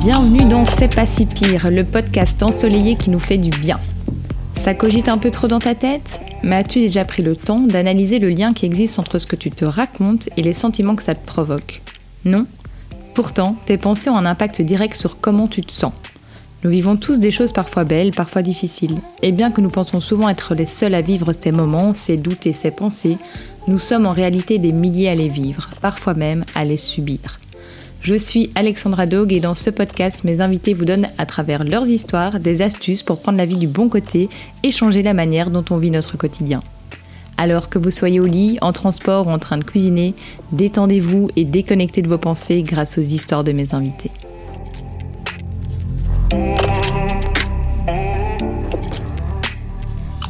Bienvenue dans C'est pas si pire, le podcast ensoleillé qui nous fait du bien. Ça cogite un peu trop dans ta tête? Mais as-tu déjà pris le temps d'analyser le lien qui existe entre ce que tu te racontes et les sentiments que ça te provoque Non? Pourtant, tes pensées ont un impact direct sur comment tu te sens. Nous vivons tous des choses parfois belles, parfois difficiles. Et bien que nous pensons souvent être les seuls à vivre ces moments, ces doutes et ces pensées, nous sommes en réalité des milliers à les vivre, parfois même à les subir. Je suis Alexandra Dog et dans ce podcast, mes invités vous donnent à travers leurs histoires des astuces pour prendre la vie du bon côté et changer la manière dont on vit notre quotidien. Alors que vous soyez au lit, en transport ou en train de cuisiner, détendez-vous et déconnectez de vos pensées grâce aux histoires de mes invités.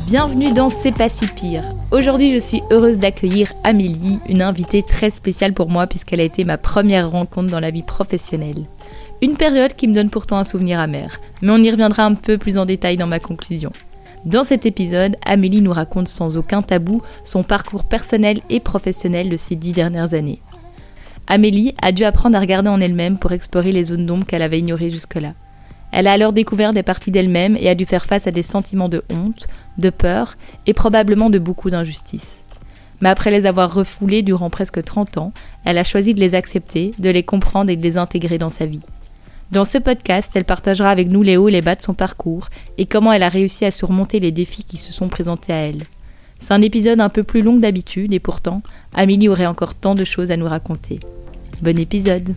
Bienvenue dans C'est pas si pire. Aujourd'hui, je suis heureuse d'accueillir Amélie, une invitée très spéciale pour moi puisqu'elle a été ma première rencontre dans la vie professionnelle. Une période qui me donne pourtant un souvenir amer, mais on y reviendra un peu plus en détail dans ma conclusion. Dans cet épisode, Amélie nous raconte sans aucun tabou son parcours personnel et professionnel de ces dix dernières années. Amélie a dû apprendre à regarder en elle-même pour explorer les zones d'ombre qu'elle avait ignorées jusque-là. Elle a alors découvert des parties d'elle-même et a dû faire face à des sentiments de honte, de peur et probablement de beaucoup d'injustice. Mais après les avoir refoulés durant presque 30 ans, elle a choisi de les accepter, de les comprendre et de les intégrer dans sa vie. Dans ce podcast, elle partagera avec nous les hauts et les bas de son parcours et comment elle a réussi à surmonter les défis qui se sont présentés à elle. C'est un épisode un peu plus long que d'habitude et pourtant, Amélie aurait encore tant de choses à nous raconter. Bon épisode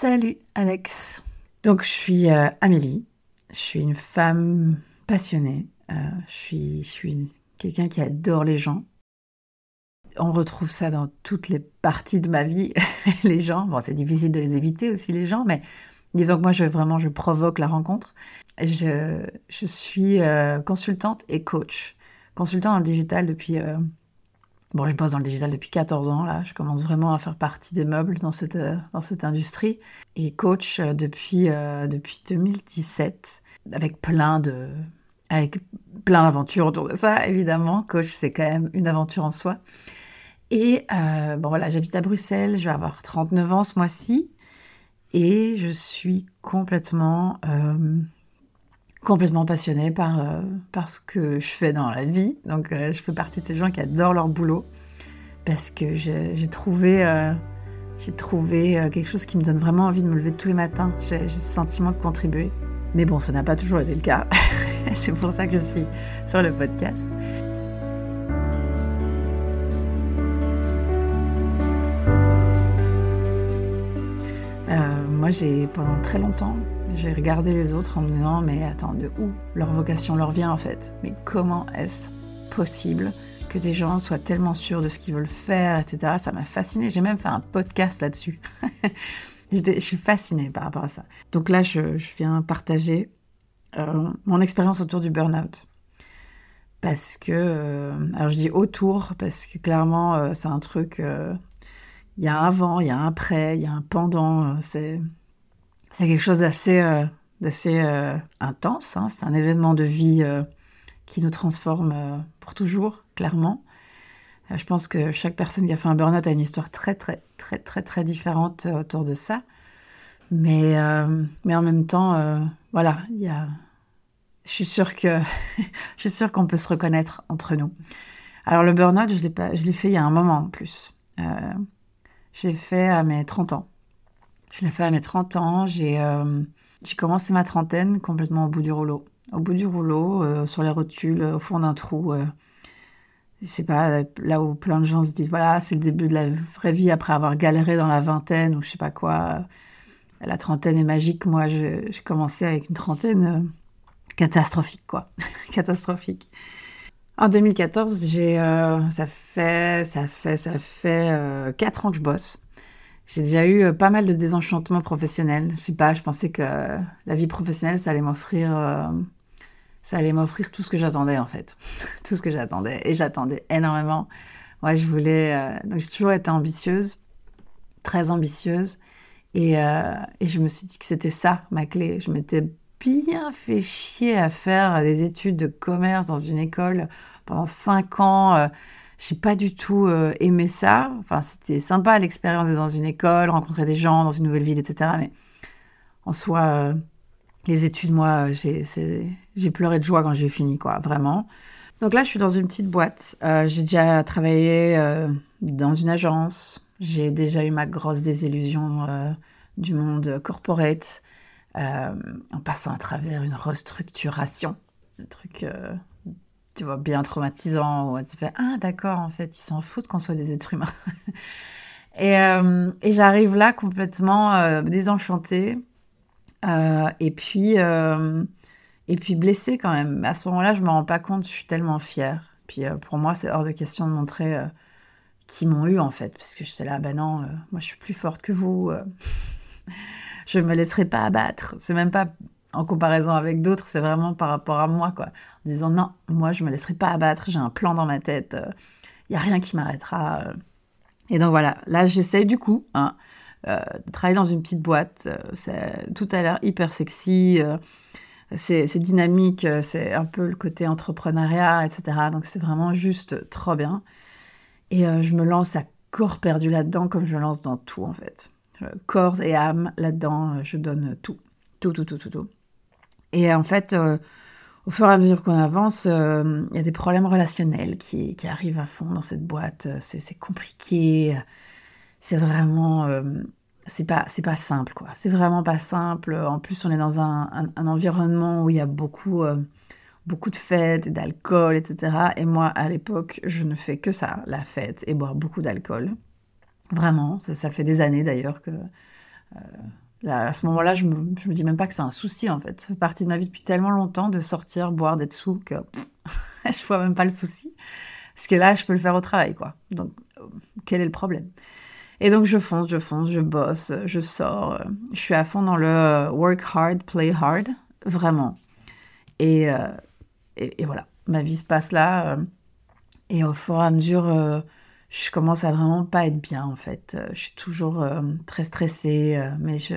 Salut Alex. Donc je suis euh, Amélie, je suis une femme passionnée, euh, je suis, je suis quelqu'un qui adore les gens, on retrouve ça dans toutes les parties de ma vie, les gens. Bon, c'est difficile de les éviter aussi, les gens, mais disons que moi, je, vraiment, je provoque la rencontre. Je, je suis euh, consultante et coach. Consultant dans le digital depuis... Euh, bon, je bosse dans le digital depuis 14 ans, là. Je commence vraiment à faire partie des meubles dans cette, euh, dans cette industrie. Et coach depuis, depuis 2017, avec plein de... Avec plein d'aventures autour de ça, évidemment. Coach, c'est quand même une aventure en soi. Et euh, bon voilà, j'habite à Bruxelles, je vais avoir 39 ans ce mois-ci et je suis complètement, euh, complètement passionnée par, euh, par ce que je fais dans la vie. Donc je fais partie de ces gens qui adorent leur boulot parce que j'ai trouvé, j'ai trouvé quelque chose qui me donne vraiment envie de me lever tous les matins. J'ai ce sentiment de contribuer. Mais bon, ça n'a pas toujours été le cas. C'est pour ça que je suis sur le podcast. moi, j'ai pendant très longtemps, j'ai regardé les autres en me disant mais attends, de où leur vocation leur vient en fait? Mais comment est-ce possible que des gens soient tellement sûrs de ce qu'ils veulent faire, etc. Ça m'a fascinée. J'ai même fait un podcast là-dessus. je suis fascinée par rapport à ça. Donc là, je, viens partager euh, mon expérience autour du burn-out. Parce que, euh, alors je dis autour, parce que clairement, euh, c'est un truc il y a un avant, il y a un après, il y a un pendant. C'est c'est quelque chose d'assez euh, euh, intense. Hein. C'est un événement de vie euh, qui nous transforme pour toujours, clairement. je pense que chaque personne qui a fait un burn-out a une histoire très, très, très, très, très différente autour de ça. Mais, mais en même temps, voilà, il y a... je suis sûre que je suis sûre qu'on peut se reconnaître entre nous. Alors le burn-out, je l'ai fait il y a un moment en plus. j'ai fait à mes 30 ans. Je l'ai fait à mes 30 ans. Euh, j'ai commencé ma trentaine complètement au bout du rouleau. Au bout du rouleau, euh, sur les rotules, au fond d'un trou. Euh, je sais pas, là où plein de gens se disent voilà, c'est le début de la vraie vie après avoir galéré dans la vingtaine ou je sais pas quoi. La trentaine est magique. Moi, j'ai commencé avec une trentaine catastrophique, quoi. catastrophique. En 2014, j'ai, ça fait, ça fait, ça fait 4 ans que je bosse. J'ai déjà eu euh, pas mal de désenchantements professionnels. Je sais pas, je pensais que la vie professionnelle, ça allait m'offrir, euh, ça allait m'offrir tout ce que j'attendais en fait, tout ce que j'attendais. Et j'attendais énormément. Ouais, je voulais. Euh, donc j'ai toujours été ambitieuse, très ambitieuse, et, et je me suis dit que c'était ça ma clé. Je m'étais bien fait chier à faire des études de commerce dans une école pendant cinq ans. Euh, j'ai pas du tout euh, aimé ça. Enfin, c'était sympa l'expérience d'être dans une école, rencontrer des gens dans une nouvelle ville, etc. Mais en soi, euh, les études, moi, j'ai pleuré de joie quand j'ai fini, quoi, vraiment. Donc là, je suis dans une petite boîte. j'ai déjà travaillé dans une agence. J'ai déjà eu ma grosse désillusion du monde corporate. Euh, en passant à travers une restructuration, un truc, euh, tu vois, bien traumatisant, tu fais Ah, d'accord, en fait, ils s'en foutent qu'on soit des êtres humains. et, euh, et j'arrive là complètement désenchantée, et puis, et puis blessée quand même. À ce moment-là, je me rends pas compte, je suis tellement fière. Puis pour moi, c'est hors de question de montrer qui m'ont eu en fait, parce que j'étais là, ben non, moi je suis plus forte que vous je me laisserai pas abattre. C'est même pas en comparaison avec d'autres, c'est vraiment par rapport à moi, quoi. En disant non, moi je me laisserai pas abattre, j'ai un plan dans ma tête, il euh, y a rien qui m'arrêtera. Euh. Et donc voilà, là j'essaie du coup hein, euh, de travailler dans une petite boîte. c'est tout à l'heure hyper sexy. c'est dynamique, c'est un peu le côté entrepreneuriat, etc. Donc c'est vraiment juste trop bien. Et je me lance à corps perdu là-dedans comme je lance dans tout en fait. Corps et âme là-dedans. Je donne tout, tout, tout, tout, tout, tout. Et en fait, euh, au fur et à mesure qu'on avance, il y a des problèmes relationnels qui, arrivent à fond dans cette boîte. C'est compliqué. C'est vraiment, c'est pas, pas simple quoi. C'est vraiment pas simple. En plus, on est dans un, un, environnement où il y a beaucoup, beaucoup de fêtes, d'alcool, etc. Et moi, à l'époque, je ne fais que ça, la fête et boire beaucoup d'alcool. Vraiment, ça, fait des années d'ailleurs que... Euh, à ce moment-là, je me, me dis même pas que c'est un souci en fait. Ça fait partie de ma vie depuis tellement longtemps de sortir, boire, d'être sous que je vois même pas le souci. Parce que là, je peux le faire au travail quoi. Donc, quel est le problème? Et donc, je fonce, je fonce, je bosse, je sors. Euh, je suis à fond dans le work hard, play hard, vraiment. Euh, et, et voilà, ma vie se passe là. et au fur et à mesure je commence à vraiment pas être bien en fait. Euh, je suis toujours euh, très stressée, euh, mais je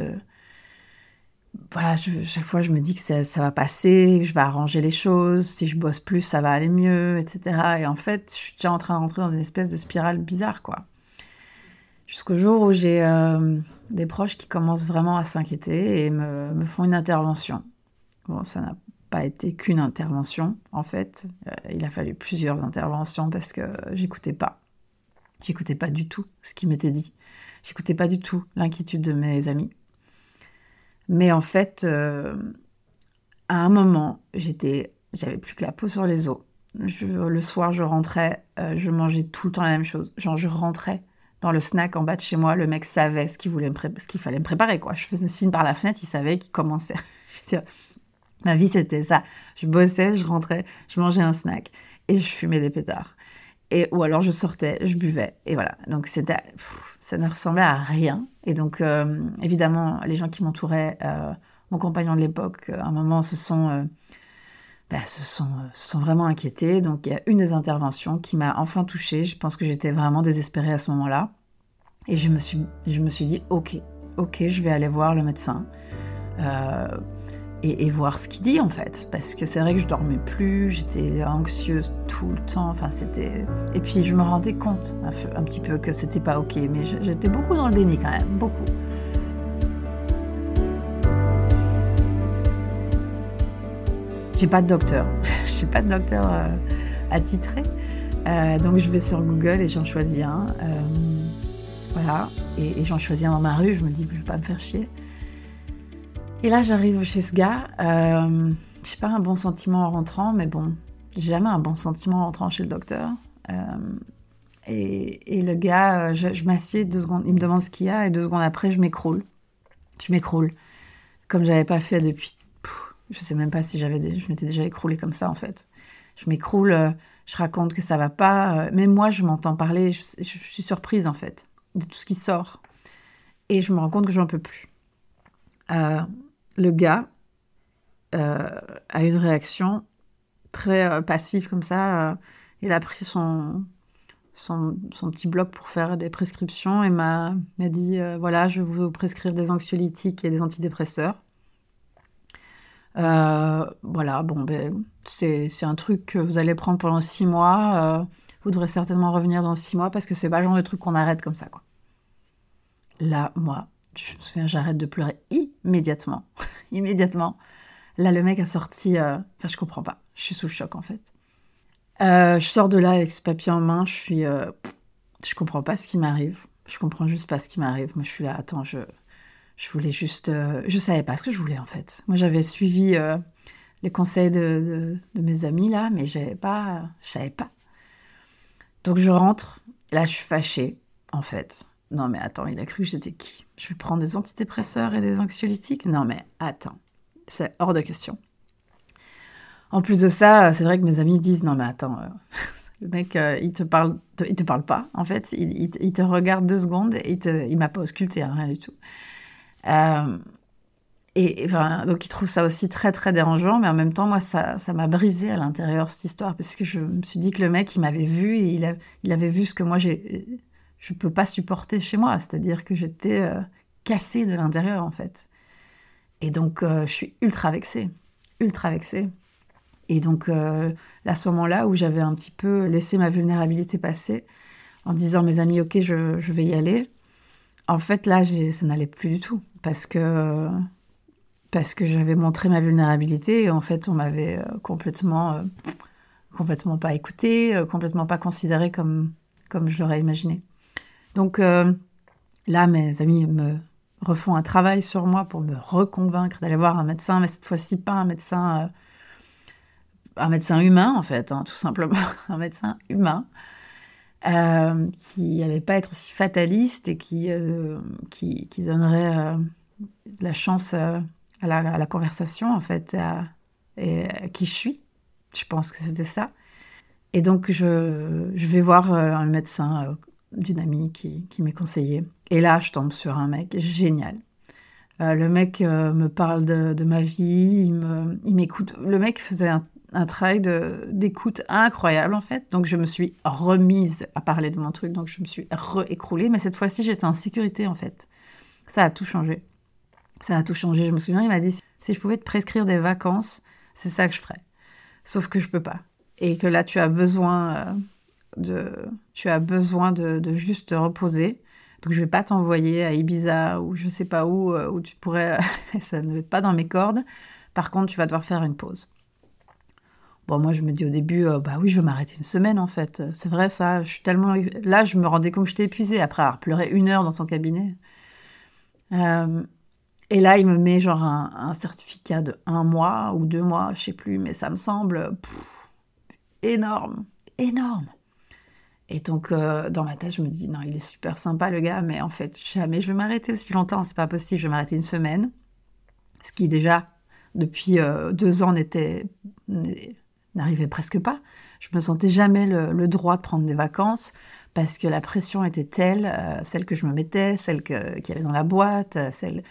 voilà, chaque fois je me dis que ça, va passer, que je vais arranger les choses, si je bosse plus ça va aller mieux, etc. Et en fait, je suis déjà en train de rentrer dans une espèce de spirale bizarre quoi. Jusqu'au jour où j'ai des proches qui commencent vraiment à s'inquiéter et me, me, font une intervention. Bon, ça n'a pas été qu'une intervention en fait. il a fallu plusieurs interventions parce que j'écoutais pas. J'écoutais pas du tout ce qui m'était dit. J'écoutais pas du tout l'inquiétude de mes amis. Mais en fait, euh, à un moment, j'étais, j'avais plus que la peau sur les os. le soir, je rentrais, euh, je mangeais tout le temps la même chose. Genre, je rentrais dans le snack en bas de chez moi, le mec savait ce qu'il voulait ce qu'il fallait me préparer, quoi. Je faisais un signe par la fenêtre, il savait qu'il commençait. Ma vie, c'était ça. Je bossais, je rentrais, je mangeais un snack et je fumais des pétards. Et, ou alors je sortais, je buvais. Et voilà. Donc c'était, ça ne ressemblait à rien. Et donc, euh, évidemment, les gens qui m'entouraient, euh, mon compagnon de l'époque, à un moment, se sont, euh, bah, se, sont, sont vraiment inquiétés. Donc il y a une des interventions qui m'a enfin touchée. Je pense que j'étais vraiment désespérée à ce moment-là. Et je me suis, je me suis dit, ok, ok, je vais aller voir le médecin et, voir ce qu'il dit en fait. Parce que c'est vrai que je dormais plus, j'étais anxieuse tout le temps. Enfin, c'était. Et puis je me rendais compte un, petit peu que c'était pas ok, mais j'étais beaucoup dans le déni quand même, beaucoup. J'ai pas de docteur, j'ai pas de docteur euh, attitré. Euh, donc je vais sur Google et j'en choisis un. Euh, voilà, et, j'en choisis un dans ma rue. Je me dis, je vais pas me faire chier. Et là, j'arrive chez ce gars. Euh, je sais pas un bon sentiment en rentrant, mais bon, jamais un bon sentiment en rentrant chez le docteur. Euh, et, le gars, euh, je, m'assieds deux secondes, il me demande ce qu'il y a, et deux secondes après, je m'écroule. Je m'écroule. Comme j'avais pas fait depuis. je sais même pas si j'avais, je m'étais déjà écroulée comme ça, en fait. Je m'écroule, je raconte que ça va pas. mais moi, je m'entends parler, je, suis surprise, en fait, de tout ce qui sort. Et je me rends compte que j'en peux plus. Le gars euh, a une réaction très euh, passive comme ça. Euh, il a pris son, son, petit bloc pour faire des prescriptions et m'a dit voilà, je vais vous prescrire des anxiolytiques et des antidépresseurs. voilà, bon, ben, c'est un truc que vous allez prendre pendant six mois. vous devrez certainement revenir dans six mois parce que c'est pas le genre de truc qu'on arrête comme ça, quoi. Là, moi, je me souviens, j'arrête de pleurer immédiatement. immédiatement. Là, le mec a sorti. Enfin, je comprends pas. Je suis sous le choc, en fait. je sors de là avec ce papier en main. Je suis. je comprends pas ce qui m'arrive. Je comprends juste pas ce qui m'arrive. Moi, je suis là, attends, je, je voulais juste. Euh, je savais pas ce que je voulais en fait. Moi, j'avais suivi euh, les conseils de, de, mes amis là, mais j'avais pas, je savais pas. Donc, je rentre. Là, je suis fâchée en fait. Non, mais attends, il a cru que j'étais qui? Je vais prendre des antidépresseurs et des anxiolytiques? Non, mais attends, c'est hors de question. En plus de ça, c'est vrai que mes amis disent non, mais attends. Euh, le mec, il te parle, il te parle pas, en fait. Il, te regarde deux secondes et il, te, il m'a pas ausculté, hein, rien du tout. Euh, et, donc il trouve ça aussi très très dérangeant, mais en même temps, moi, ça, ça m'a brisé à l'intérieur cette histoire, parce que je me suis dit que le mec, il m'avait vu et il avait vu ce que moi, j'ai, je peux pas supporter chez moi, c'est-à-dire que j'étais euh, cassée de l'intérieur, en fait. Et donc, euh, je suis ultra vexée, ultra vexée. Et donc, à ce moment-là où j'avais un petit peu laissé ma vulnérabilité passer, en disant mes amis, ok, je, vais y aller, en fait, là, ça n'allait plus du tout parce que parce que j'avais montré ma vulnérabilité et en fait on m'avait euh, complètement euh, complètement pas écouté, euh, complètement pas considéré comme comme je l'aurais imaginé. Donc là mes amis me refont un travail sur moi pour me reconvaincre d'aller voir un médecin, mais cette fois-ci pas un médecin un médecin humain en fait, hein, tout simplement un médecin humain. qui n'allait pas être aussi fataliste et qui, qui, donnerait la chance euh, à la, conversation, en fait, et qui je suis. Je pense que c'était ça. Et donc, je, je vais voir euh, un médecin euh, d'une amie qui, qui m'est conseillé. Et là, je tombe sur un mec génial. le mec me parle de, de, ma vie, il m'écoute. le mec faisait un, un travail d'écoute incroyable, en fait. Donc, je me suis remise à parler de mon truc. Donc, je me suis réécroulée. Mais cette fois-ci, j'étais en sécurité, en fait. Ça a tout changé. Ça a tout changé. Je me souviens, il m'a dit si je pouvais te prescrire des vacances, c'est ça que je ferais. Sauf que je peux pas. Et que là, tu as besoin euh, tu as besoin de, juste te reposer. Donc, je vais pas t'envoyer à Ibiza ou je sais pas où, euh, où tu pourrais. ça ne va pas dans mes cordes. Par contre, tu vas devoir faire une pause. Bon, moi, je me dis au début, euh, bah oui, je vais m'arrêter une semaine en fait. C'est vrai, ça. Je suis tellement. Là, je me rendais compte que j'étais épuisée après avoir pleuré une heure dans son cabinet. Euh, et là, il me met genre un, certificat de un mois ou deux mois, je sais plus, mais ça me semble énorme, énorme. Et donc, euh, dans ma tête, je me dis, non, il est super sympa, le gars, mais en fait, jamais je vais m'arrêter aussi longtemps, c'est pas possible, je vais m'arrêter une semaine. Ce qui, déjà, depuis euh, deux ans, n'arrivait presque pas. Je me sentais jamais le, droit de prendre des vacances parce que la pression était telle, euh, celle que je me mettais, celle qu'il y avait dans la boîte, celle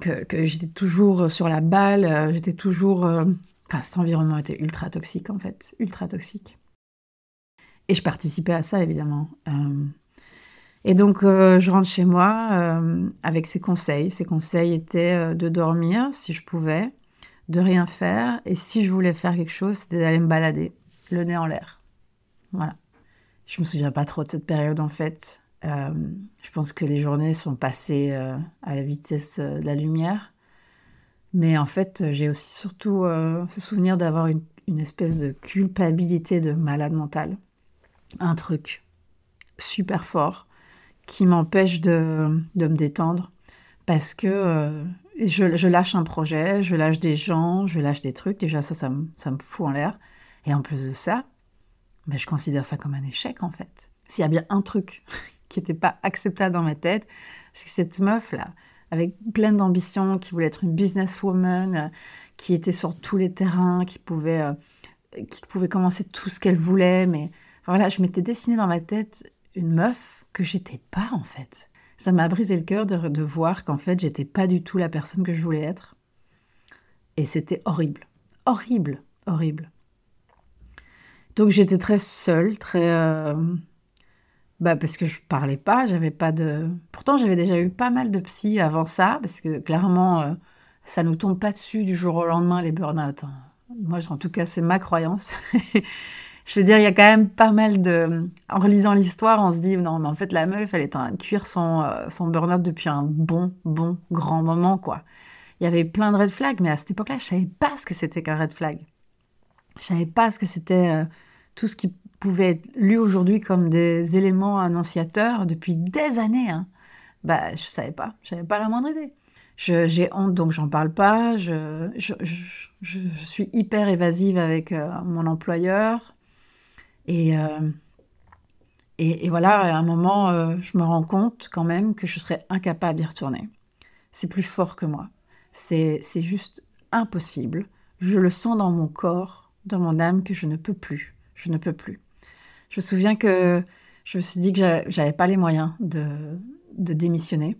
que, j'étais toujours sur la balle, j'étais toujours... Enfin, cet environnement était ultra toxique, en fait, ultra toxique. Et je participais à ça, évidemment. Euh, et donc, je rentre chez moi avec ces conseils. Ces conseils étaient de dormir, si je pouvais, de rien faire, et si je voulais faire quelque chose, c'était d'aller me balader, le nez en l'air. Voilà. Je me souviens pas trop de cette période, en fait. Euh, je pense que les journées sont passées euh, à la vitesse euh, de la lumière. Mais en fait, j'ai aussi surtout ce souvenir d'avoir une, espèce de culpabilité de malade mental. Un truc super fort qui m'empêche de, de, me détendre parce que je, je, lâche un projet, je lâche des gens, je lâche des trucs. Déjà, ça, ça me, ça me fout en l'air. Et en plus de ça, ben, je considère ça comme un échec en fait. S'il y a bien un truc qui n'était pas acceptable dans ma tête, c'est que cette meuf-là, avec plein d'ambition, qui voulait être une businesswoman, euh, qui était sur tous les terrains, qui pouvait, euh, qui pouvait commencer tout ce qu'elle voulait, mais voilà, je m'étais dessinée dans ma tête une meuf que j'étais pas en fait. Ça m'a brisé le cœur de, de voir qu'en fait, j'étais pas du tout la personne que je voulais être. Et c'était horrible. Horrible, horrible. Donc j'étais très seule, très... Euh, bah parce que je parlais pas, j'avais pas de. Pourtant, j'avais déjà eu pas mal de psy avant ça, parce que clairement, euh, ça nous tombe pas dessus du jour au lendemain, les burn-out. Hein. Moi, en tout cas, c'est ma croyance. je veux dire, il y a quand même pas mal de. En relisant l'histoire, on se dit, non, mais en fait, la meuf, elle est en train de cuire son, euh, son burn-out depuis un bon, bon, grand moment, quoi. Il y avait plein de red flags, mais à cette époque-là, je savais pas ce que c'était qu'un red flag. Je savais pas ce que c'était euh, tout ce qui pouvait être lu aujourd'hui comme des éléments annonciateurs depuis des années. Hein. Bah, je savais pas. Je savais pas la moindre idée. J'ai honte, donc j'en parle pas. Je, je, je, suis hyper évasive avec euh, mon employeur. Et, euh, et, et, voilà, à un moment, euh, je me rends compte quand même que je serais incapable d'y retourner. C'est plus fort que moi. C'est juste impossible. Je le sens dans mon corps, dans mon âme, que je ne peux plus. Je ne peux plus. Je me souviens que je me suis dit que j'avais pas les moyens de, de, démissionner.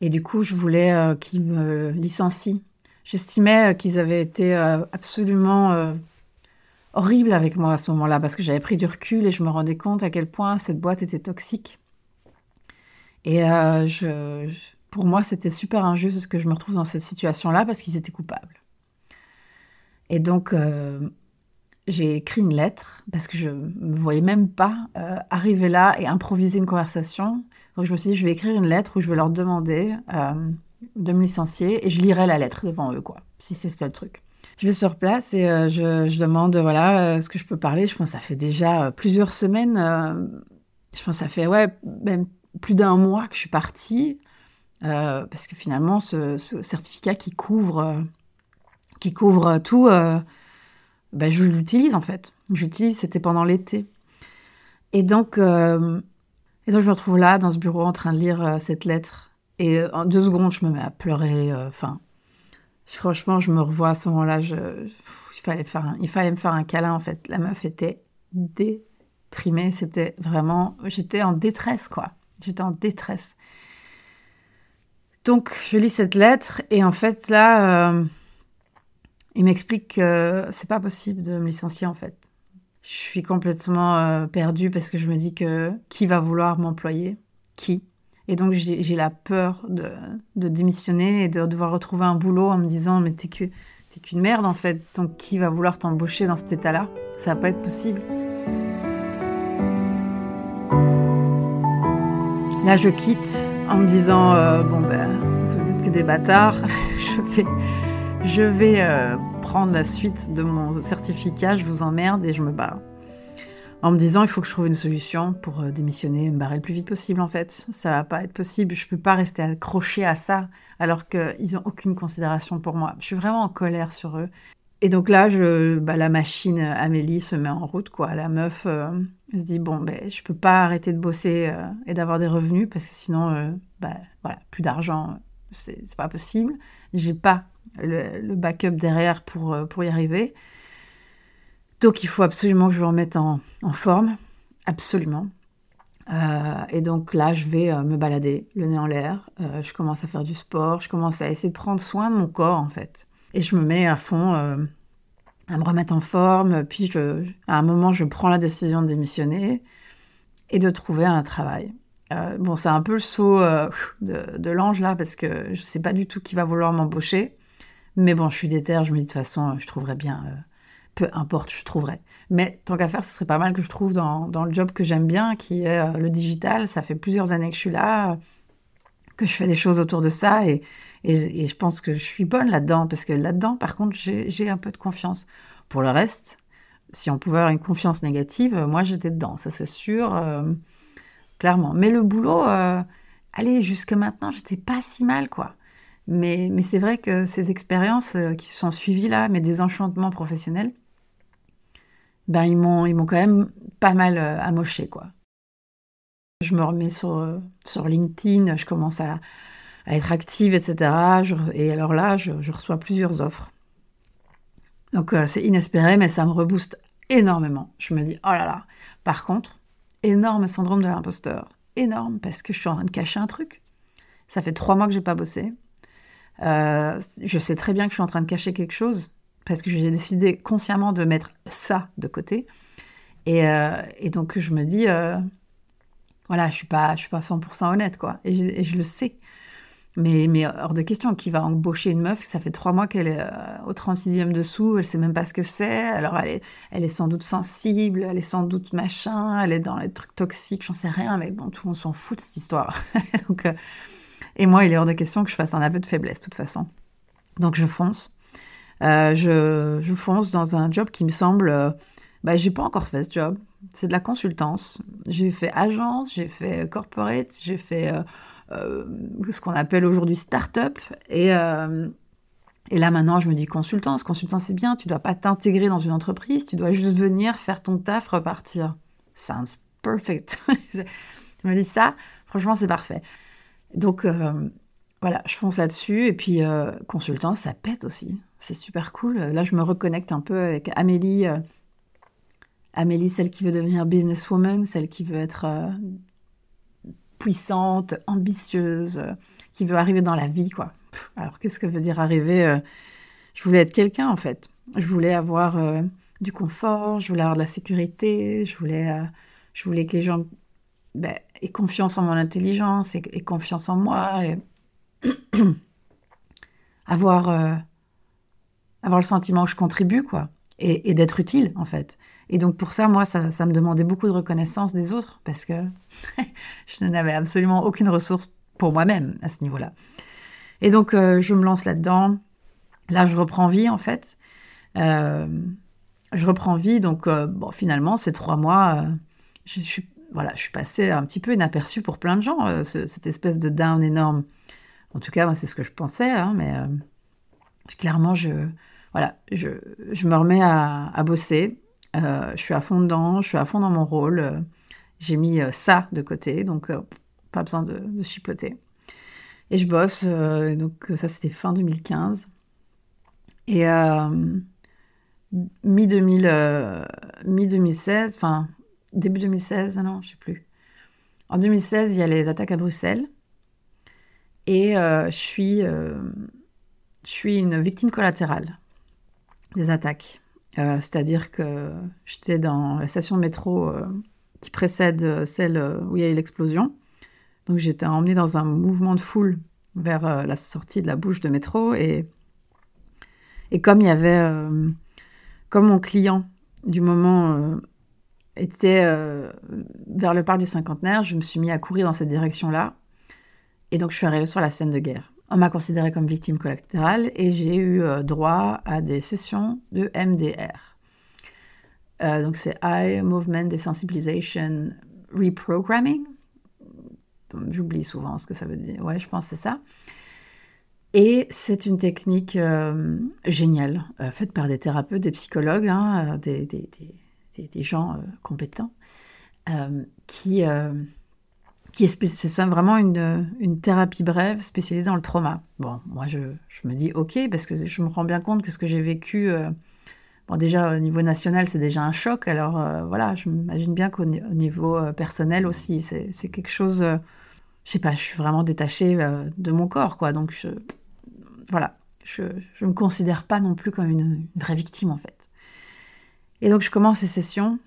Et du coup, je voulais euh, qu'ils me licencient. J'estimais qu'ils avaient été absolument horrible avec moi à ce moment-là parce que j'avais pris du recul et je me rendais compte à quel point cette boîte était toxique. Et euh, je, pour moi, c'était super injuste que je me retrouve dans cette situation-là parce qu'ils étaient coupables. Et donc, euh, j'ai écrit une lettre parce que je ne me voyais même pas euh, arriver là et improviser une conversation. Donc, je me suis dit, je vais écrire une lettre où je vais leur demander de me licencier et je lirai la lettre devant eux, quoi, si c'est ça le truc. Je vais sur place et euh, je, demande, voilà, est-ce que je peux parler Je pense que ça fait déjà euh, plusieurs semaines. Euh, je pense que ça fait, ouais, même plus d'un mois que je suis partie. parce que finalement, ce, certificat qui couvre, qui couvre tout, ben, je l'utilise en fait. J'utilise, c'était pendant l'été. Et donc, et donc, je me retrouve là, dans ce bureau, en train de lire cette lettre. Et en deux secondes, je me mets à pleurer. Enfin, Franchement, je me revois à ce moment-là. Il, fallait faire il fallait me faire un câlin, en fait. La meuf était déprimée. C'était vraiment... J'étais en détresse, quoi. J'étais en détresse. Donc, je lis cette lettre et en fait, là, euh, il m'explique que c'est pas possible de me licencier, en fait. Je suis complètement euh, perdue parce que je me dis que qui va vouloir m'employer? Qui? Et donc, j'ai la peur de, démissionner et de devoir retrouver un boulot en me disant Mais t'es qu'une merde en fait, donc qui va vouloir t'embaucher dans cet état-là? Ça va pas être possible. Là, je quitte en me disant euh, Bon, ben, vous êtes que des bâtards, je vais, euh, prendre la suite de mon certificat, je vous emmerde et je me barre en me disant il faut que je trouve une solution pour euh, démissionner, me barrer le plus vite possible en fait. Ça va pas être possible, je peux pas rester accroché à ça alors qu'ils ont aucune considération pour moi. Je suis vraiment en colère sur eux. Et donc là, je, bah, la machine Amélie se met en route quoi. La meuf euh, se dit bon ben je peux pas arrêter de bosser euh, et d'avoir des revenus parce que sinon bah, plus d'argent c'est pas possible. J'ai pas le, backup derrière pour y arriver. Donc il faut absolument que je me remette en, forme, absolument. Euh, et donc là, je vais euh, me balader, le nez en l'air. Euh, je commence à faire du sport, je commence à essayer de prendre soin de mon corps en fait. Et je me mets à fond à me remettre en forme. Puis à un moment, je prends la décision de démissionner et de trouver un travail. bon, c'est un peu le saut de, l'ange là parce que je ne sais pas du tout qui va vouloir m'embaucher. Mais bon, je suis déterre, je me dis de toute façon, je trouverai bien peu importe, je trouverai. Mais tant qu'à faire, ce serait pas mal que je trouve dans, le job que j'aime bien, qui est euh, le digital. Ça fait plusieurs années que je suis là, que je fais des choses autour de ça, et, et, je pense que je suis bonne là-dedans, parce que là-dedans, par contre, j'ai un peu de confiance. Pour le reste, si on pouvait avoir une confiance négative, euh, moi j'étais dedans, ça c'est sûr, euh, clairement. Mais le boulot, allez, jusque maintenant, j'étais pas si mal, quoi. Mais, mais c'est vrai que ces expériences qui se sont suivies là, mes désenchantements professionnels, ben ils m'ont ils m'ont quand même pas mal euh, amoché quoi. Je me remets sur, euh, LinkedIn, je commence à, être active, etc. et alors là, je, reçois plusieurs offres. Donc euh, c'est inespéré, mais ça me rebooste énormément. Je me dis, oh là là. Par contre, énorme syndrome de l'imposteur. Énorme, parce que je suis en train de cacher un truc. Ça fait trois mois que j'ai pas bossé. je sais très bien que je suis en train de cacher quelque chose parce que j'ai décidé consciemment de mettre ça de côté. Et, euh, donc je me dis, euh, voilà, je suis suis pas 100% honnête, quoi. Et je, le sais. Mais, mais hors de question, qui va embaucher une meuf, ça fait trois mois qu'elle est euh, au 36e dessous, elle sait même pas ce que c'est, alors elle est, elle est sans doute sensible, elle est sans doute machin, elle est dans les trucs toxiques, j'en sais rien, mais bon, tout le monde s'en fout de cette histoire. Et moi, il est hors de question que je fasse un aveu de faiblesse, de toute façon. Donc je fonce. Euh, je, fonce dans un job qui me semble... bah, j'ai pas encore fait ce job. C'est de la consultance. J'ai fait agence, j'ai fait corporate, j'ai fait euh, ce qu'on appelle aujourd'hui start-up. Et, euh, là, maintenant, je me dis consultance. Consultance, c'est bien. Tu dois pas t'intégrer dans une entreprise. Tu dois juste venir faire ton taf, repartir. Sounds perfect. je me dis ça, franchement, c'est parfait. Donc, euh, voilà, je fonce là-dessus. Et puis, consultance, ça pète aussi. C'est super cool. Là, je me reconnecte un peu avec Amélie. Amélie, celle qui veut devenir businesswoman, celle qui veut être puissante, ambitieuse, euh, qui veut arriver dans la vie, quoi. alors, qu'est-ce que veut dire arriver euh, Je voulais être quelqu'un, en fait. Je voulais avoir euh, du confort, je voulais avoir de la sécurité, je voulais, je voulais que les gens ben, aient confiance en mon intelligence et, confiance en moi, et avoir, avoir le sentiment que je contribue, quoi, et d'être utile, en fait. Et donc pour ça, moi, ça, me demandait beaucoup de reconnaissance des autres parce que je n'avais absolument aucune ressource pour moi-même à ce niveau-là. Et donc euh, je me lance là-dedans. Là, je reprends vie en fait. Euh, je reprends vie. Donc euh, bon, finalement, ces trois mois, je, suis voilà, je suis passée un petit peu inaperçue pour plein de gens. cette espèce de down énorme. En tout cas, c'est ce que je pensais, hein, mais clairement, je voilà, je, je me remets à, bosser. Euh, je suis à fond dedans, je suis à fond dans mon rôle. Euh, j'ai mis euh, ça de côté, donc pas besoin de, de, chipoter. Et je bosse, donc ça c'était fin 2015. Et mi-2016, enfin début 2016, maintenant, je sais plus. En 2016, il y a les attaques à Bruxelles. Et je, suis, je suis une victime collatérale des attaques. Euh, c'est-à-dire que j'étais dans la station de métro euh, qui précède euh, celle où il y a eu l'explosion. Donc j'étais emmenée dans un mouvement de foule vers la sortie de la bouche de métro et, et comme il y avait, comme mon client du moment était vers le parc du cinquantenaire, je me suis mis à courir dans cette direction-là et donc je suis arrivée sur la scène de guerre. On m'a considérée comme victime collatérale et j'ai eu euh, droit à des sessions de MDR. Euh, donc c'est Eye Movement Desensibilization Reprogramming. J'oublie souvent ce que ça veut dire. Ouais, je pense que c'est ça. Et c'est une technique euh, géniale, faite par des thérapeutes, des psychologues, hein, des, des, gens compétents, qui qui est c'est vraiment une, une, thérapie brève spécialisée dans le trauma. Bon, moi, je, je, me dis OK, parce que je me rends bien compte que ce que j'ai vécu, euh, bon, déjà au niveau national, c'est déjà un choc. Alors euh, voilà, je m'imagine bien qu'au niveau euh, personnel aussi, c'est quelque chose, je sais pas, je suis vraiment détachée de mon corps, quoi. Donc, je, voilà, je ne me considère pas non plus comme une, une vraie victime, en fait. Et donc, je commence ces sessions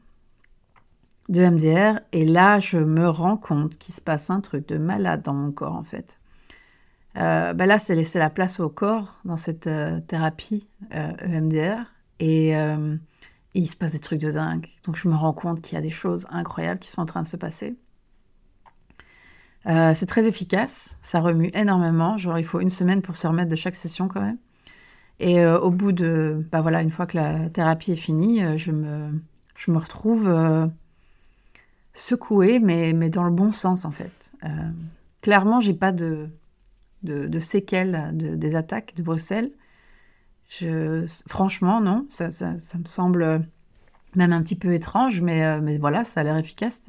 de MDR. Et là, je me rends compte qu'il se passe un truc de malade dans mon corps, en fait. Euh, bah là, c'est laisser la place au corps dans cette euh, thérapie EMDR. Euh, e et, il se passe des trucs de dingue. Donc, je me rends compte qu'il y a des choses incroyables qui sont en train de se passer. c'est très efficace, ça remue énormément. Genre, il faut une semaine pour se remettre de chaque session quand même. Et au bout de, bah voilà, une fois que la thérapie est finie, je me, je me retrouve secouée, mais, mais dans le bon sens en fait. Euh, clairement, j'ai pas de, de, séquelles des attaques de Bruxelles. Franchement, non, ça, ça, me semble même un petit peu étrange, mais, euh, mais voilà, ça a l'air efficace.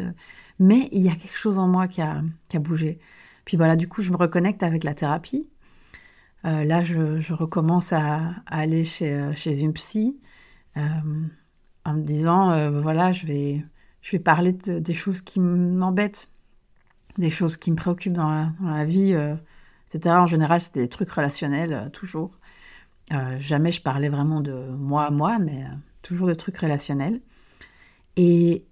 Mais il y a quelque chose en moi qui a, qui a bougé. Puis voilà, du coup, je me reconnecte avec la thérapie. Euh, là, je, recommence à, aller chez, chez une psy en me disant, voilà, je vais, je vais parler de, des choses qui m'embêtent, des choses qui me préoccupent dans la, vie, euh, etc. En général, c'était des trucs relationnels, euh, toujours. Euh, jamais je parlais vraiment de moi à moi, mais toujours de trucs relationnels. Et,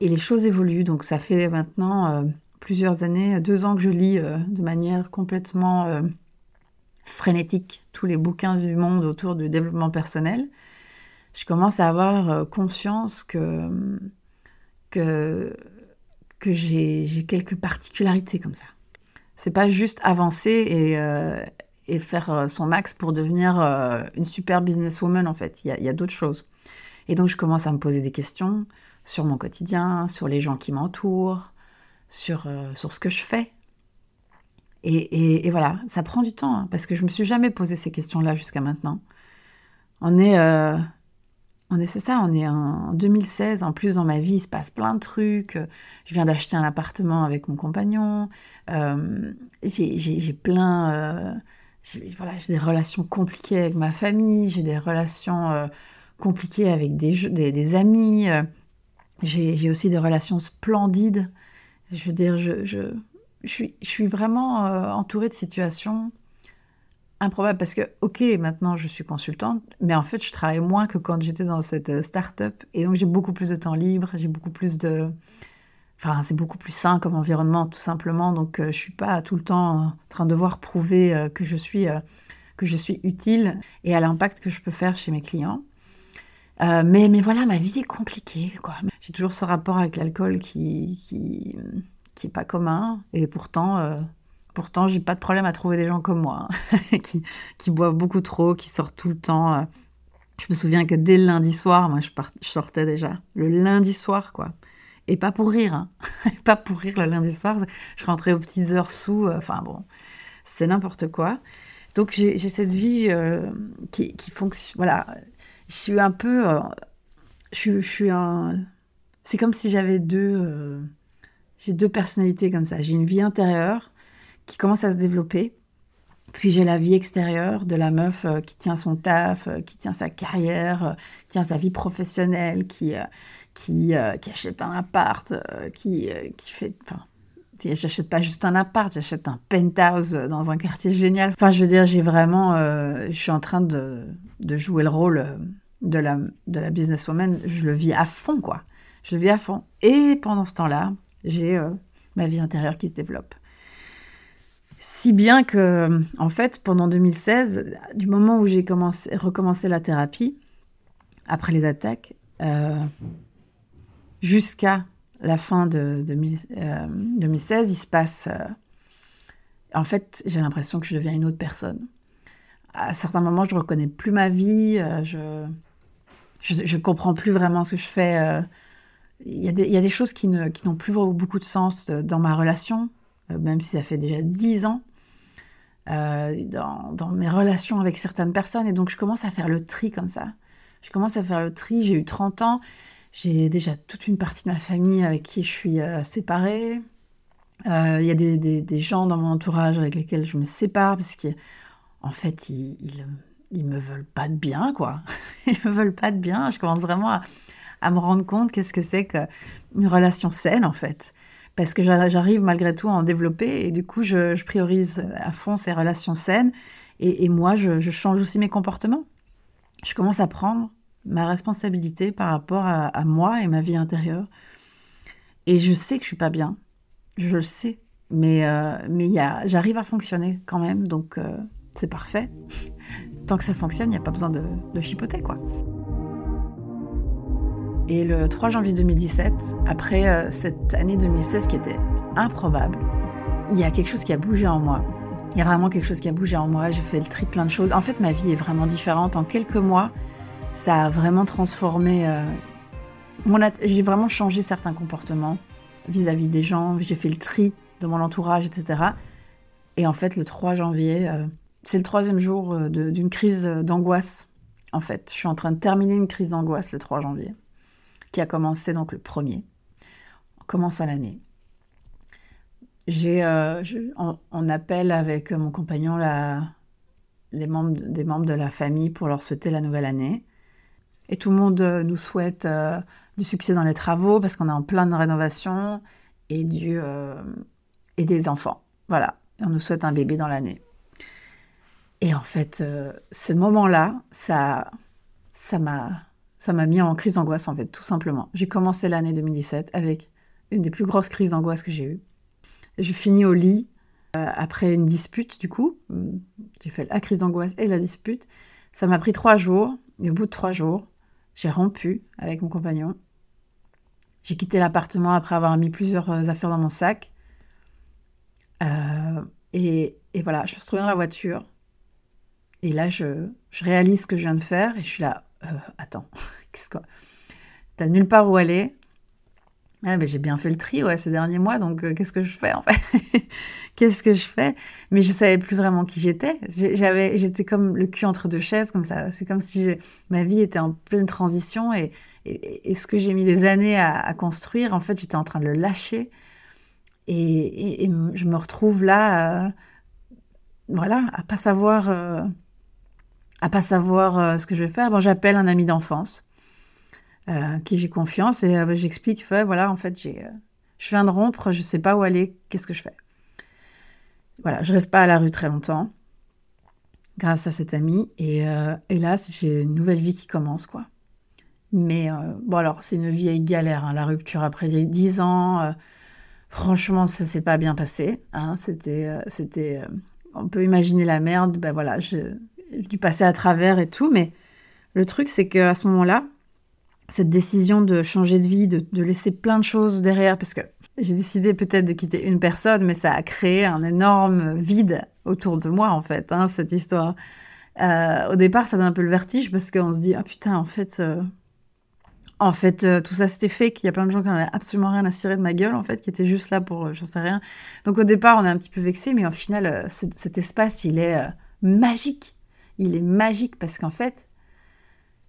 et, les choses évoluent. Donc, ça fait maintenant plusieurs années, deux ans que je lis de manière complètement frénétique tous les bouquins du monde autour du développement personnel, je commence à avoir conscience que, que, que j'ai quelques particularités comme ça. C'est pas juste avancer et, et faire euh, son max pour devenir euh, une super businesswoman, en fait. Il y a, d'autres choses. Et donc, je commence à me poser des questions sur mon quotidien, sur les gens qui m'entourent, sur, euh, sur ce que je fais. Et, voilà, ça prend du temps, hein, parce que je me suis jamais posé ces questions-là jusqu'à maintenant. On est, on est, c'est ça, on est en 2016. En plus, dans ma vie, il se passe plein de trucs. Je viens d'acheter un appartement avec mon compagnon. j'ai plein j'ai voilà, des relations compliquées avec ma famille, j'ai des relations euh, compliquées avec des, des, amis, euh, j'ai aussi des relations splendides. Je veux dire, je, je, je suis, je suis vraiment euh, entourée de situations improbables parce que, ok, maintenant je suis consultante, mais en fait, je travaille moins que quand j'étais dans cette start-up et donc j'ai beaucoup plus de temps libre, j'ai beaucoup plus de Enfin, c'est beaucoup plus sain comme environnement, tout simplement. Donc, euh, je suis pas tout le temps en train de devoir prouver euh, que je suis euh, que je suis utile et à l'impact que je peux faire chez mes clients. mais, mais voilà, ma vie est compliquée. J'ai toujours ce rapport avec l'alcool qui, qui, qui est pas commun. Et pourtant, pourtant j'ai pas de problème à trouver des gens comme moi, hein, qui, qui boivent beaucoup trop, qui sortent tout le temps. Je me souviens que dès le lundi soir, moi, je, je sortais déjà. Le lundi soir, quoi. Et pas pour rire, hein. pas pour rire le lundi soir. Je rentrais aux petites heures sous. Euh, enfin bon, c'est n'importe quoi. Donc j'ai cette vie euh, qui, fonctionne. Voilà, je suis un peu. Euh, je, suis un. C'est comme si j'avais deux. j'ai deux personnalités comme ça. J'ai une vie intérieure qui commence à se développer. Puis j'ai la vie extérieure de la meuf qui tient son taf, qui tient sa carrière, qui tient sa vie professionnelle, qui, qui, euh, qui achète un appart, euh, qui, euh, qui fait... Enfin, j'achète pas juste un appart, j'achète un penthouse dans un quartier génial. Enfin, je veux dire, j'ai vraiment... je suis en train de, de, jouer le rôle de la, de la businesswoman. Je le vis à fond, quoi. Je le vis à fond. Et pendant ce temps-là, j'ai ma vie intérieure qui se développe. Si bien que, en fait, pendant 2016, du moment où j'ai commencé, recommencé la thérapie, après les attaques, jusqu'à la fin de, 2016, il se passe... Euh, en fait, j'ai l'impression que je deviens une autre personne. À certains moments, je ne reconnais plus ma vie, euh, je je ne comprends plus vraiment ce que je fais. Euh. Il y, a des, choses qui, n'ont plus beaucoup de sens dans ma relation, même si ça fait déjà dix ans, dans, dans, mes relations avec certaines personnes. Et donc, je commence à faire le tri comme ça. Je commence à faire le tri. J'ai eu 30 ans j'ai déjà toute une partie de ma famille avec qui je suis euh, séparée. Euh, il y a des, des, gens dans mon entourage avec lesquels je me sépare parce qu'en fait, ils, ils, me veulent pas de bien, quoi. ils me veulent pas de bien. Je commence vraiment à, à me rendre compte qu'est-ce que c'est qu'une relation saine, en fait. Parce que j'arrive malgré tout à en développer et du coup, je, priorise à fond ces relations saines. Et, moi, je, change aussi mes comportements. Je commence à prendre ma responsabilité par rapport à, moi et ma vie intérieure. Et je sais que je suis pas bien, je le sais, mais, euh, j'arrive à fonctionner quand même, donc euh, c'est parfait. Tant que ça fonctionne, il n'y a pas besoin de, de chipoter, quoi. Et le 3 janvier 2017, après euh, cette année 2016 qui était improbable, il y a quelque chose qui a bougé en moi. Il y a vraiment quelque chose qui a bougé en moi. J'ai fait le tri plein de choses. En fait, ma vie est vraiment différente. En quelques mois, ça a vraiment transformé. Euh, j'ai vraiment changé certains comportements vis-à-vis des gens. J'ai fait le tri de mon entourage, etc. Et en fait, le 3 janvier, euh, c'est le troisième jour d'une crise d'angoisse. En fait, je suis en train de terminer une crise d'angoisse le 3 janvier, qui a commencé donc le 1er. On commence à l'année. J'ai, on, appelle avec mon compagnon la, les membres, des membres de la famille pour leur souhaiter la nouvelle année. Et tout le monde euh, nous souhaite euh, du succès dans les travaux parce qu'on est en pleine rénovation et, du, euh, et des enfants. Voilà. On nous souhaite un bébé dans l'année. Et en fait, ce moment-là, ça, ça m'a, ça m'a mis en crise d'angoisse, en fait, tout simplement. J'ai commencé l'année 2017 avec une des plus grosses crises d'angoisse que j'ai eues. je finis au lit après une dispute, du coup. J'ai fait la crise d'angoisse et la dispute. Ça m'a pris trois jours. Et au bout de trois jours, j'ai rompu avec mon compagnon. J'ai quitté l'appartement après avoir mis plusieurs affaires dans mon sac. et, et, voilà, je me suis trouvée dans la voiture. Et là, je, je, réalise ce que je viens de faire et je suis là, attends, qu'est-ce que... T'as nulle part où aller. Ah, ben, j'ai bien fait le tri ces derniers mois, donc euh, qu'est-ce que je fais en Qu'est-ce que je fais Mais je savais plus vraiment qui j'étais. J'avais, j'étais comme le cul entre deux chaises, comme ça. C'est comme si ma vie était en pleine transition et, ce que j'ai mis des années à, construire, en fait, j'étais en train de le lâcher. Et, et je me retrouve là, euh, voilà, à pas savoir, euh, à pas savoir ce que je vais faire. Bon, j'appelle un ami d'enfance euh, qui j'ai confiance et euh, j'explique, voilà, en fait, j'ai, euh, je viens de rompre, je sais pas où aller, qu'est-ce que je fais Voilà, je reste pas à la rue très longtemps grâce à cet ami et, là, j'ai une nouvelle vie qui commence, quoi. Mais bon, alors, c'est une vieille galère, hein, la rupture après 10 ans. franchement, ça s'est pas bien passé. Hein, c'était, c'était, on peut imaginer la merde. Ben voilà, j'ai dû passer à travers et tout, mais le truc, c'est qu'à ce moment-là, cette décision de changer de vie, de, laisser plein de choses derrière, parce que j'ai décidé peut-être de quitter une personne, mais ça a créé un énorme vide autour de moi, en fait, hein, cette histoire. Euh, au départ, ça donne un peu le vertige, parce qu'on se dit, ah putain, en fait, euh, en fait, euh, tout ça c'était fait, qu'il y a plein de gens qui n'avaient absolument rien à cirer de ma gueule, en fait, qui étaient juste là pour, je sais rien. Donc au départ, on est un petit peu vexé, mais au final, cet espace, il est magique. Il est magique parce qu'en fait,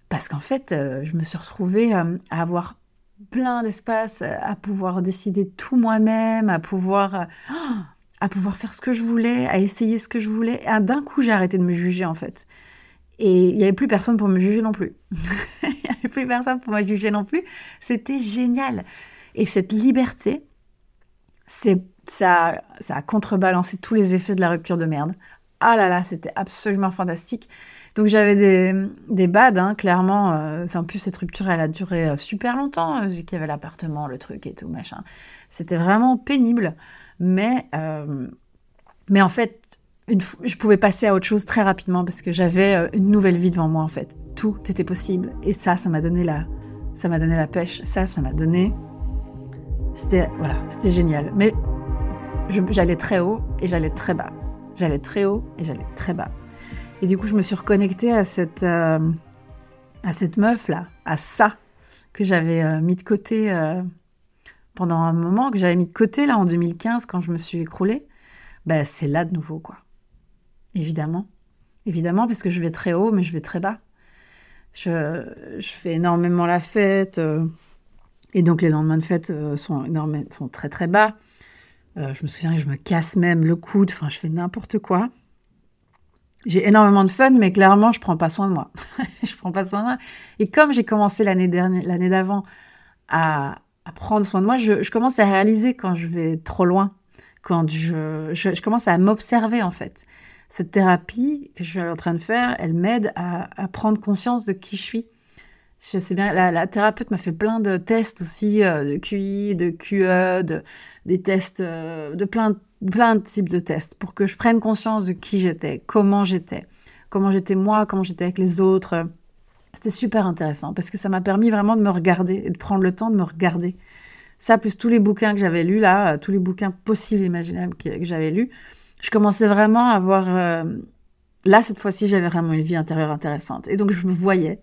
parce qu'en fait, euh, je me suis retrouvée euh, à avoir plein d'espace, euh, à pouvoir décider tout moi-même, à pouvoir, à pouvoir faire ce que je voulais, à essayer ce que je voulais. D'un coup, j'ai arrêté de me juger, en fait. Et il n'y avait plus personne pour me juger non plus. Il n'y avait plus personne pour me juger non plus. C'était génial. Et cette liberté, ça, ça a contrebalancé tous les effets de la rupture de merde. Ah là là, c'était absolument fantastique. Donc j'avais des, des hein, clairement. Euh, en plus, cette rupture, elle a duré euh, super longtemps. Euh, qu'il y avait l'appartement, le truc et tout, machin. C'était vraiment pénible. Mais, mais en fait, je pouvais passer à autre chose très rapidement parce que j'avais une nouvelle vie devant moi, en fait. Tout était possible. Et ça, ça m'a donné la, ça m'a donné la pêche. Ça, ça m'a donné... C'était, voilà, c'était génial. Mais j'allais très haut et j'allais très bas. J'allais très haut et j'allais très bas. Et du coup, je me suis reconnectée à cette, euh, à cette meuf-là, à ça, que j'avais euh, mis de côté euh, pendant un moment, que j'avais mis de côté là en 2015 quand je me suis écroulée. Ben, c'est là de nouveau, quoi. Évidemment. Évidemment, parce que je vais très haut, mais je vais très bas. Je, je fais énormément la fête. et donc, les lendemains de fête sont, sont très, très bas. Je me souviens que je me casse même le coude. Enfin, je fais n'importe quoi. J'ai énormément de fun, mais clairement, je prends pas soin de moi. je prends pas soin de moi. Et comme j'ai commencé l'année dernière, l'année d'avant à, prendre soin de moi, je, commence à réaliser quand je vais trop loin, quand je, je, commence à m'observer en fait. Cette thérapie que je suis en train de faire, elle m'aide à, prendre conscience de qui je suis. Je sais bien, la, thérapeute m'a fait plein de tests aussi, euh, de QI, de QE, de, des tests euh, de plein plein de types de tests pour que je prenne conscience de qui j'étais, comment j'étais, comment j'étais moi, comment j'étais avec les autres. C'était super intéressant parce que ça m'a permis vraiment de me regarder et de prendre le temps de me regarder. Ça, plus tous les bouquins que j'avais lus là, tous les bouquins possibles et imaginables que, j'avais lus, je commençais vraiment à avoir... Euh, là, cette fois-ci, j'avais vraiment une vie intérieure intéressante. Et donc, je me voyais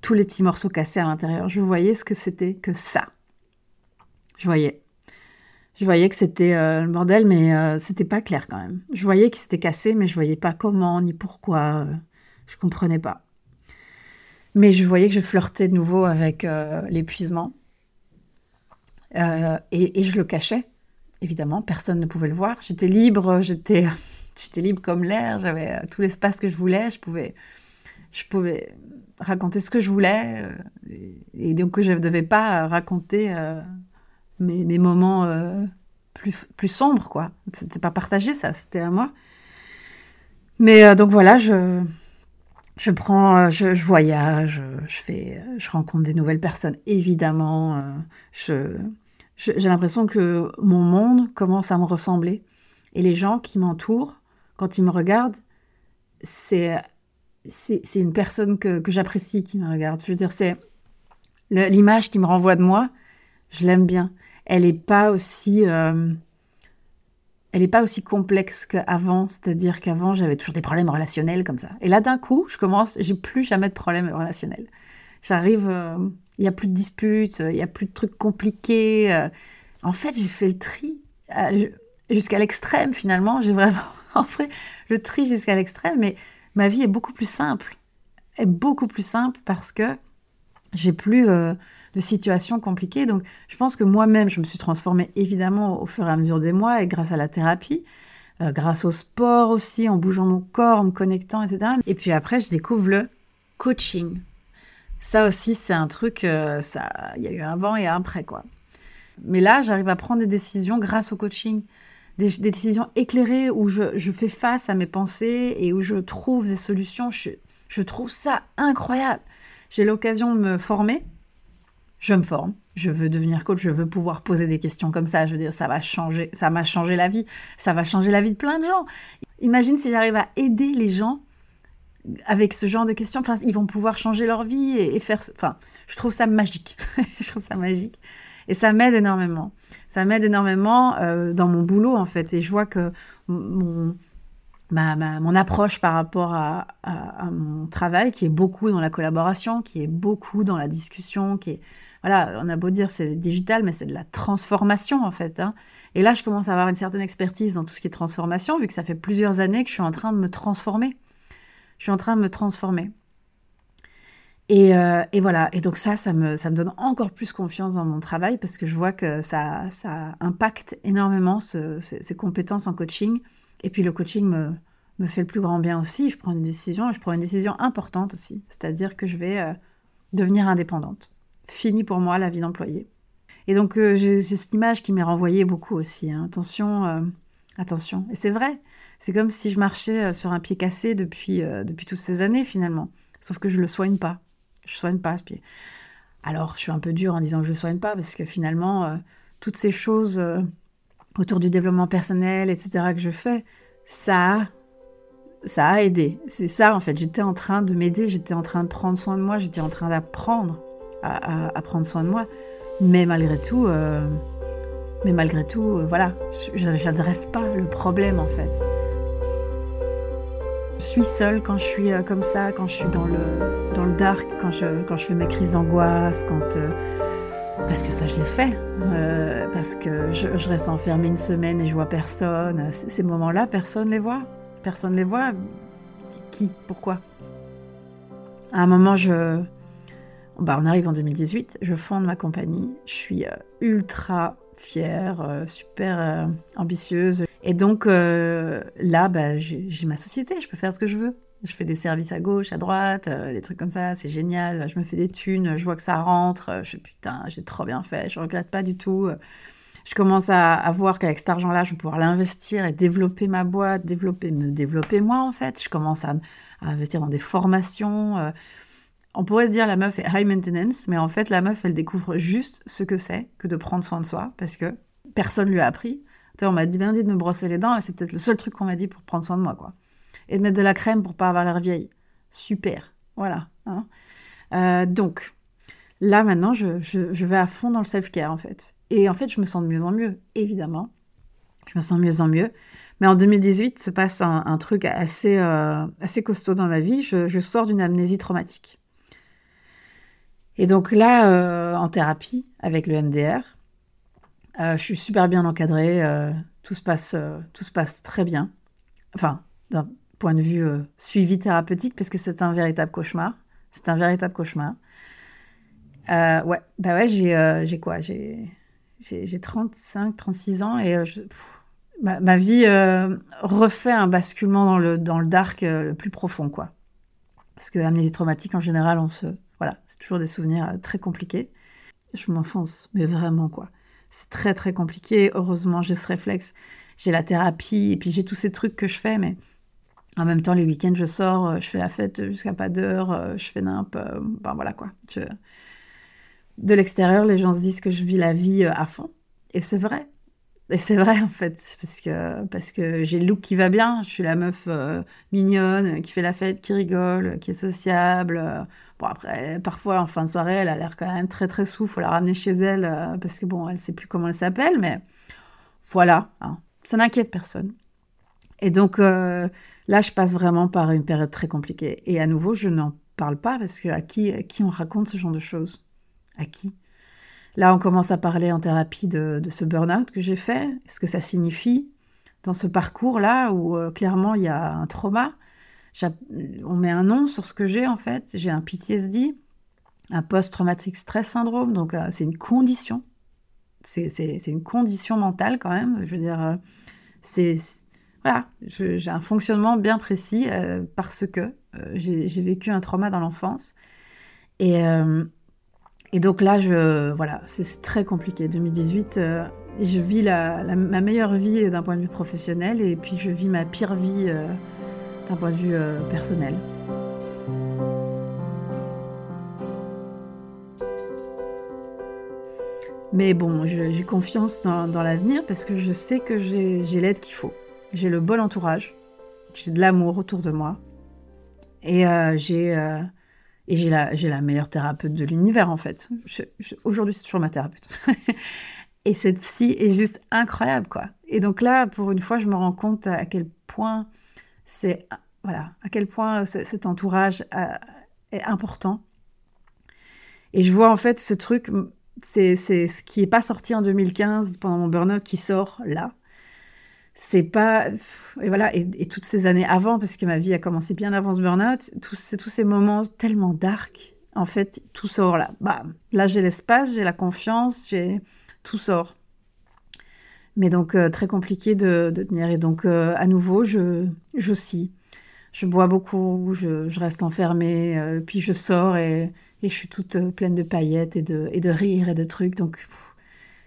tous les petits morceaux cassés à l'intérieur. Je voyais ce que c'était que ça. Je voyais je voyais que c'était euh, le bordel, mais euh, c'était pas clair quand même. Je voyais que c'était cassé, mais je voyais pas comment ni pourquoi. Euh, je comprenais pas. Mais je voyais que je flirtais de nouveau avec l'épuisement. Et, je le cachais, évidemment. Personne ne pouvait le voir. J'étais libre, j'étais, j'étais libre comme l'air. J'avais tout l'espace que je voulais. Je pouvais, je pouvais raconter ce que je voulais. et, donc, je ne devais pas raconter mes, moments euh, plus, plus sombres, quoi. C'était pas partagé, ça, c'était à moi. Mais euh, donc voilà, je, je prends, euh, je, voyage, je fais, je rencontre des nouvelles personnes, évidemment. je, j'ai l'impression que mon monde commence à me ressembler. Et les gens qui m'entourent, quand ils me regardent, c'est c'est une personne que, que j'apprécie qui me regarde. Je veux dire, c'est l'image qui me renvoie de moi, je l'aime bien. Elle n'est pas aussi euh, elle n'est pas aussi complexe qu'avant, c'est-à-dire qu'avant j'avais toujours des problèmes relationnels comme ça. Et là d'un coup, je commence, j'ai plus jamais de problèmes relationnels. J'arrive, euh, il y a plus de disputes, il y a plus de trucs compliqués. Euh. En fait, j'ai fait le tri jusqu'à l'extrême finalement. J'ai vraiment fait le tri jusqu'à l'extrême, mais ma vie est beaucoup plus simple. Est beaucoup plus simple parce que j'ai plus euh, de situations compliquées. Donc, je pense que moi-même, je me suis transformée évidemment au fur et à mesure des mois et grâce à la thérapie, euh, grâce au sport aussi, en bougeant mon corps, en me connectant, etc. Et puis après, je découvre le coaching. Ça aussi, c'est un truc, euh, ça, il y a eu un avant et un après, quoi. Mais là, j'arrive à prendre des décisions grâce au coaching. Des, décisions éclairées où je, fais face à mes pensées et où je trouve des solutions. Je, trouve ça incroyable. J'ai l'occasion de me former je me forme, je veux devenir coach, je veux pouvoir poser des questions comme ça. Je veux dire, ça va changer, ça m'a changé la vie, ça va changer la vie de plein de gens. Imagine si j'arrive à aider les gens avec ce genre de questions. Enfin, ils vont pouvoir changer leur vie et, faire. Enfin, je trouve ça magique. je trouve ça magique. Et ça m'aide énormément. Ça m'aide énormément euh, dans mon boulot, en fait. Et je vois que mon, approche par rapport à, à, mon travail, qui est beaucoup dans la collaboration, qui est beaucoup dans la discussion, qui est voilà, on a beau dire c'est digital, mais c'est de la transformation en fait. Hein. Et là, je commence à avoir une certaine expertise dans tout ce qui est transformation, vu que ça fait plusieurs années que je suis en train de me transformer. Je suis en train de me transformer. Et, euh, voilà, et donc ça, ça me, donne encore plus confiance dans mon travail parce que je vois que ça, impacte énormément ces, compétences en coaching. Et puis le coaching me, fait le plus grand bien aussi. Je prends une décision, je prends une décision importante aussi, c'est-à-dire que je vais euh, devenir indépendante fini pour moi la vie d'employé. Et donc euh, j'ai cette image qui m'est renvoyée beaucoup aussi. Hein. Attention, euh, attention. Et c'est vrai, c'est comme si je marchais sur un pied cassé depuis, depuis toutes ces années finalement. Sauf que je le soigne pas. Je soigne pas pied. Alors je suis un peu dure en disant que je soigne pas parce que finalement toutes ces choses autour du développement personnel, etc. que je fais, ça ça a aidé. C'est ça en fait. J'étais en train de m'aider, j'étais en train de prendre soin de moi, j'étais en train d'apprendre à, prendre soin de moi. Mais malgré tout, euh, mais malgré tout, euh, voilà, je n'adresse pas le problème en fait. Je suis seule quand je suis euh, comme ça, quand je suis dans le, dans le dark, quand je, quand je fais mes crises d'angoisse, quand parce que ça je l'ai fait, parce que je, reste enfermée une semaine et je vois personne. Ces moments-là, personne les voit, personne les voit. Qui? Pourquoi? À un moment, je bah, on arrive en 2018, je fonde ma compagnie, je suis euh, ultra fière, euh, super euh, ambitieuse. Et donc là, bah, j'ai ma société, je peux faire ce que je veux. Je fais des services à gauche, à droite, des trucs comme ça, c'est génial. Je me fais des thunes, je vois que ça rentre. Je putain, j'ai trop bien fait, je regrette pas du tout. Je commence à, voir qu'avec cet argent-là, je vais pouvoir l'investir et développer ma boîte, développer, me développer moi en fait. Je commence à investir dans des formations on pourrait se dire la meuf est high maintenance, mais en fait la meuf elle découvre juste ce que c'est que de prendre soin de soi parce que personne lui a appris. on m'a bien dit de me brosser les dents c'est peut-être le seul truc qu'on m'a dit pour prendre soin de moi quoi. Et de mettre de la crème pour pas avoir l'air vieille. Super, voilà. Hein. Euh, donc là maintenant je, vais à fond dans le self-care en fait. Et en fait je me sens de mieux en mieux, évidemment. Je me sens de mieux en mieux. Mais en 2018 se passe un, truc euh, assez costaud dans ma vie. je sors d'une amnésie traumatique. Et donc là, euh, en thérapie avec le MDR, euh, je suis super bien encadrée, euh, tout, se passe, tout se passe très bien. Enfin, d'un point de vue suivi thérapeutique, parce que c'est un véritable cauchemar. C'est un véritable cauchemar. ouais, bah ouais, j'ai quoi? J'ai 35, 36 ans et ma, ma, vie refait un basculement dans le, dans le dark le plus profond, quoi. Parce que amnésie traumatique, en général, on se, voilà, c'est toujours des souvenirs euh, très compliqués. Je m'enfonce, mais vraiment quoi. C'est très très compliqué. Heureusement, j'ai ce réflexe. J'ai la thérapie et puis j'ai tous ces trucs que je fais, mais en même temps, les week-ends, je sors, euh, je fais la fête jusqu'à pas d'heure, euh, je fais nimp. Ben voilà quoi. De l'extérieur, les gens se disent que je vis la vie à fond. Et c'est vrai. Et c'est vrai en fait, parce que, parce que j'ai le look qui va bien, je suis la meuf mignonne, qui fait la fête, qui rigole, qui est sociable. Bon après, parfois en fin de soirée, elle a l'air quand même très très sous, faut la ramener chez elle, euh, parce que bon, elle sait plus comment elle s'appelle, mais voilà, hein. ça n'inquiète personne. Et donc euh, là, je passe vraiment par une période très compliquée. Et à nouveau, je n'en parle pas, parce que à qui, qui on raconte ce genre de choses? À qui? Là, on commence à parler en thérapie de, ce burn-out que j'ai fait, ce que ça signifie dans ce parcours-là où euh, clairement il y a un trauma? On met un nom sur ce que j'ai en fait. J'ai un PTSD, un post-traumatic stress syndrome, donc euh, c'est une condition. C'est une condition mentale quand même. Je veux dire, euh, c'est voilà, j'ai un fonctionnement bien précis parce que j'ai vécu un trauma dans l'enfance. Et, donc là, voilà, c'est très compliqué. 2018, euh, je vis ma meilleure vie d'un point de vue professionnel et puis je vis ma pire vie euh, d'un point de vue euh, personnel. Mais bon, j'ai confiance dans, l'avenir parce que je sais que j'ai l'aide qu'il faut. J'ai le bon entourage, j'ai de l'amour autour de moi et j'ai et j'ai la, j'ai la meilleure thérapeute de l'univers, en fait. aujourd'hui, c'est toujours ma thérapeute. et cette psy est juste incroyable, quoi. Et donc là, pour une fois, je me rends compte à quel point c'est... Voilà, à quel point cet entourage euh, est important. Et je vois en fait ce truc, c'est, ce qui n'est pas sorti en 2015 pendant mon burn-out qui sort là. C'est pas et voilà et, toutes ces années avant parce que ma vie a commencé bien avant ce burn-out tous, tous ces moments tellement dark en fait tout sort là. Bah là j'ai l'espace j'ai la confiance j'ai tout sort mais donc euh, très compliqué de, tenir. Et donc euh, à nouveau je j'oscille je bois beaucoup je, reste enfermée euh, puis je sors et, et, je suis toute pleine de paillettes et de et de rires et de trucs. Donc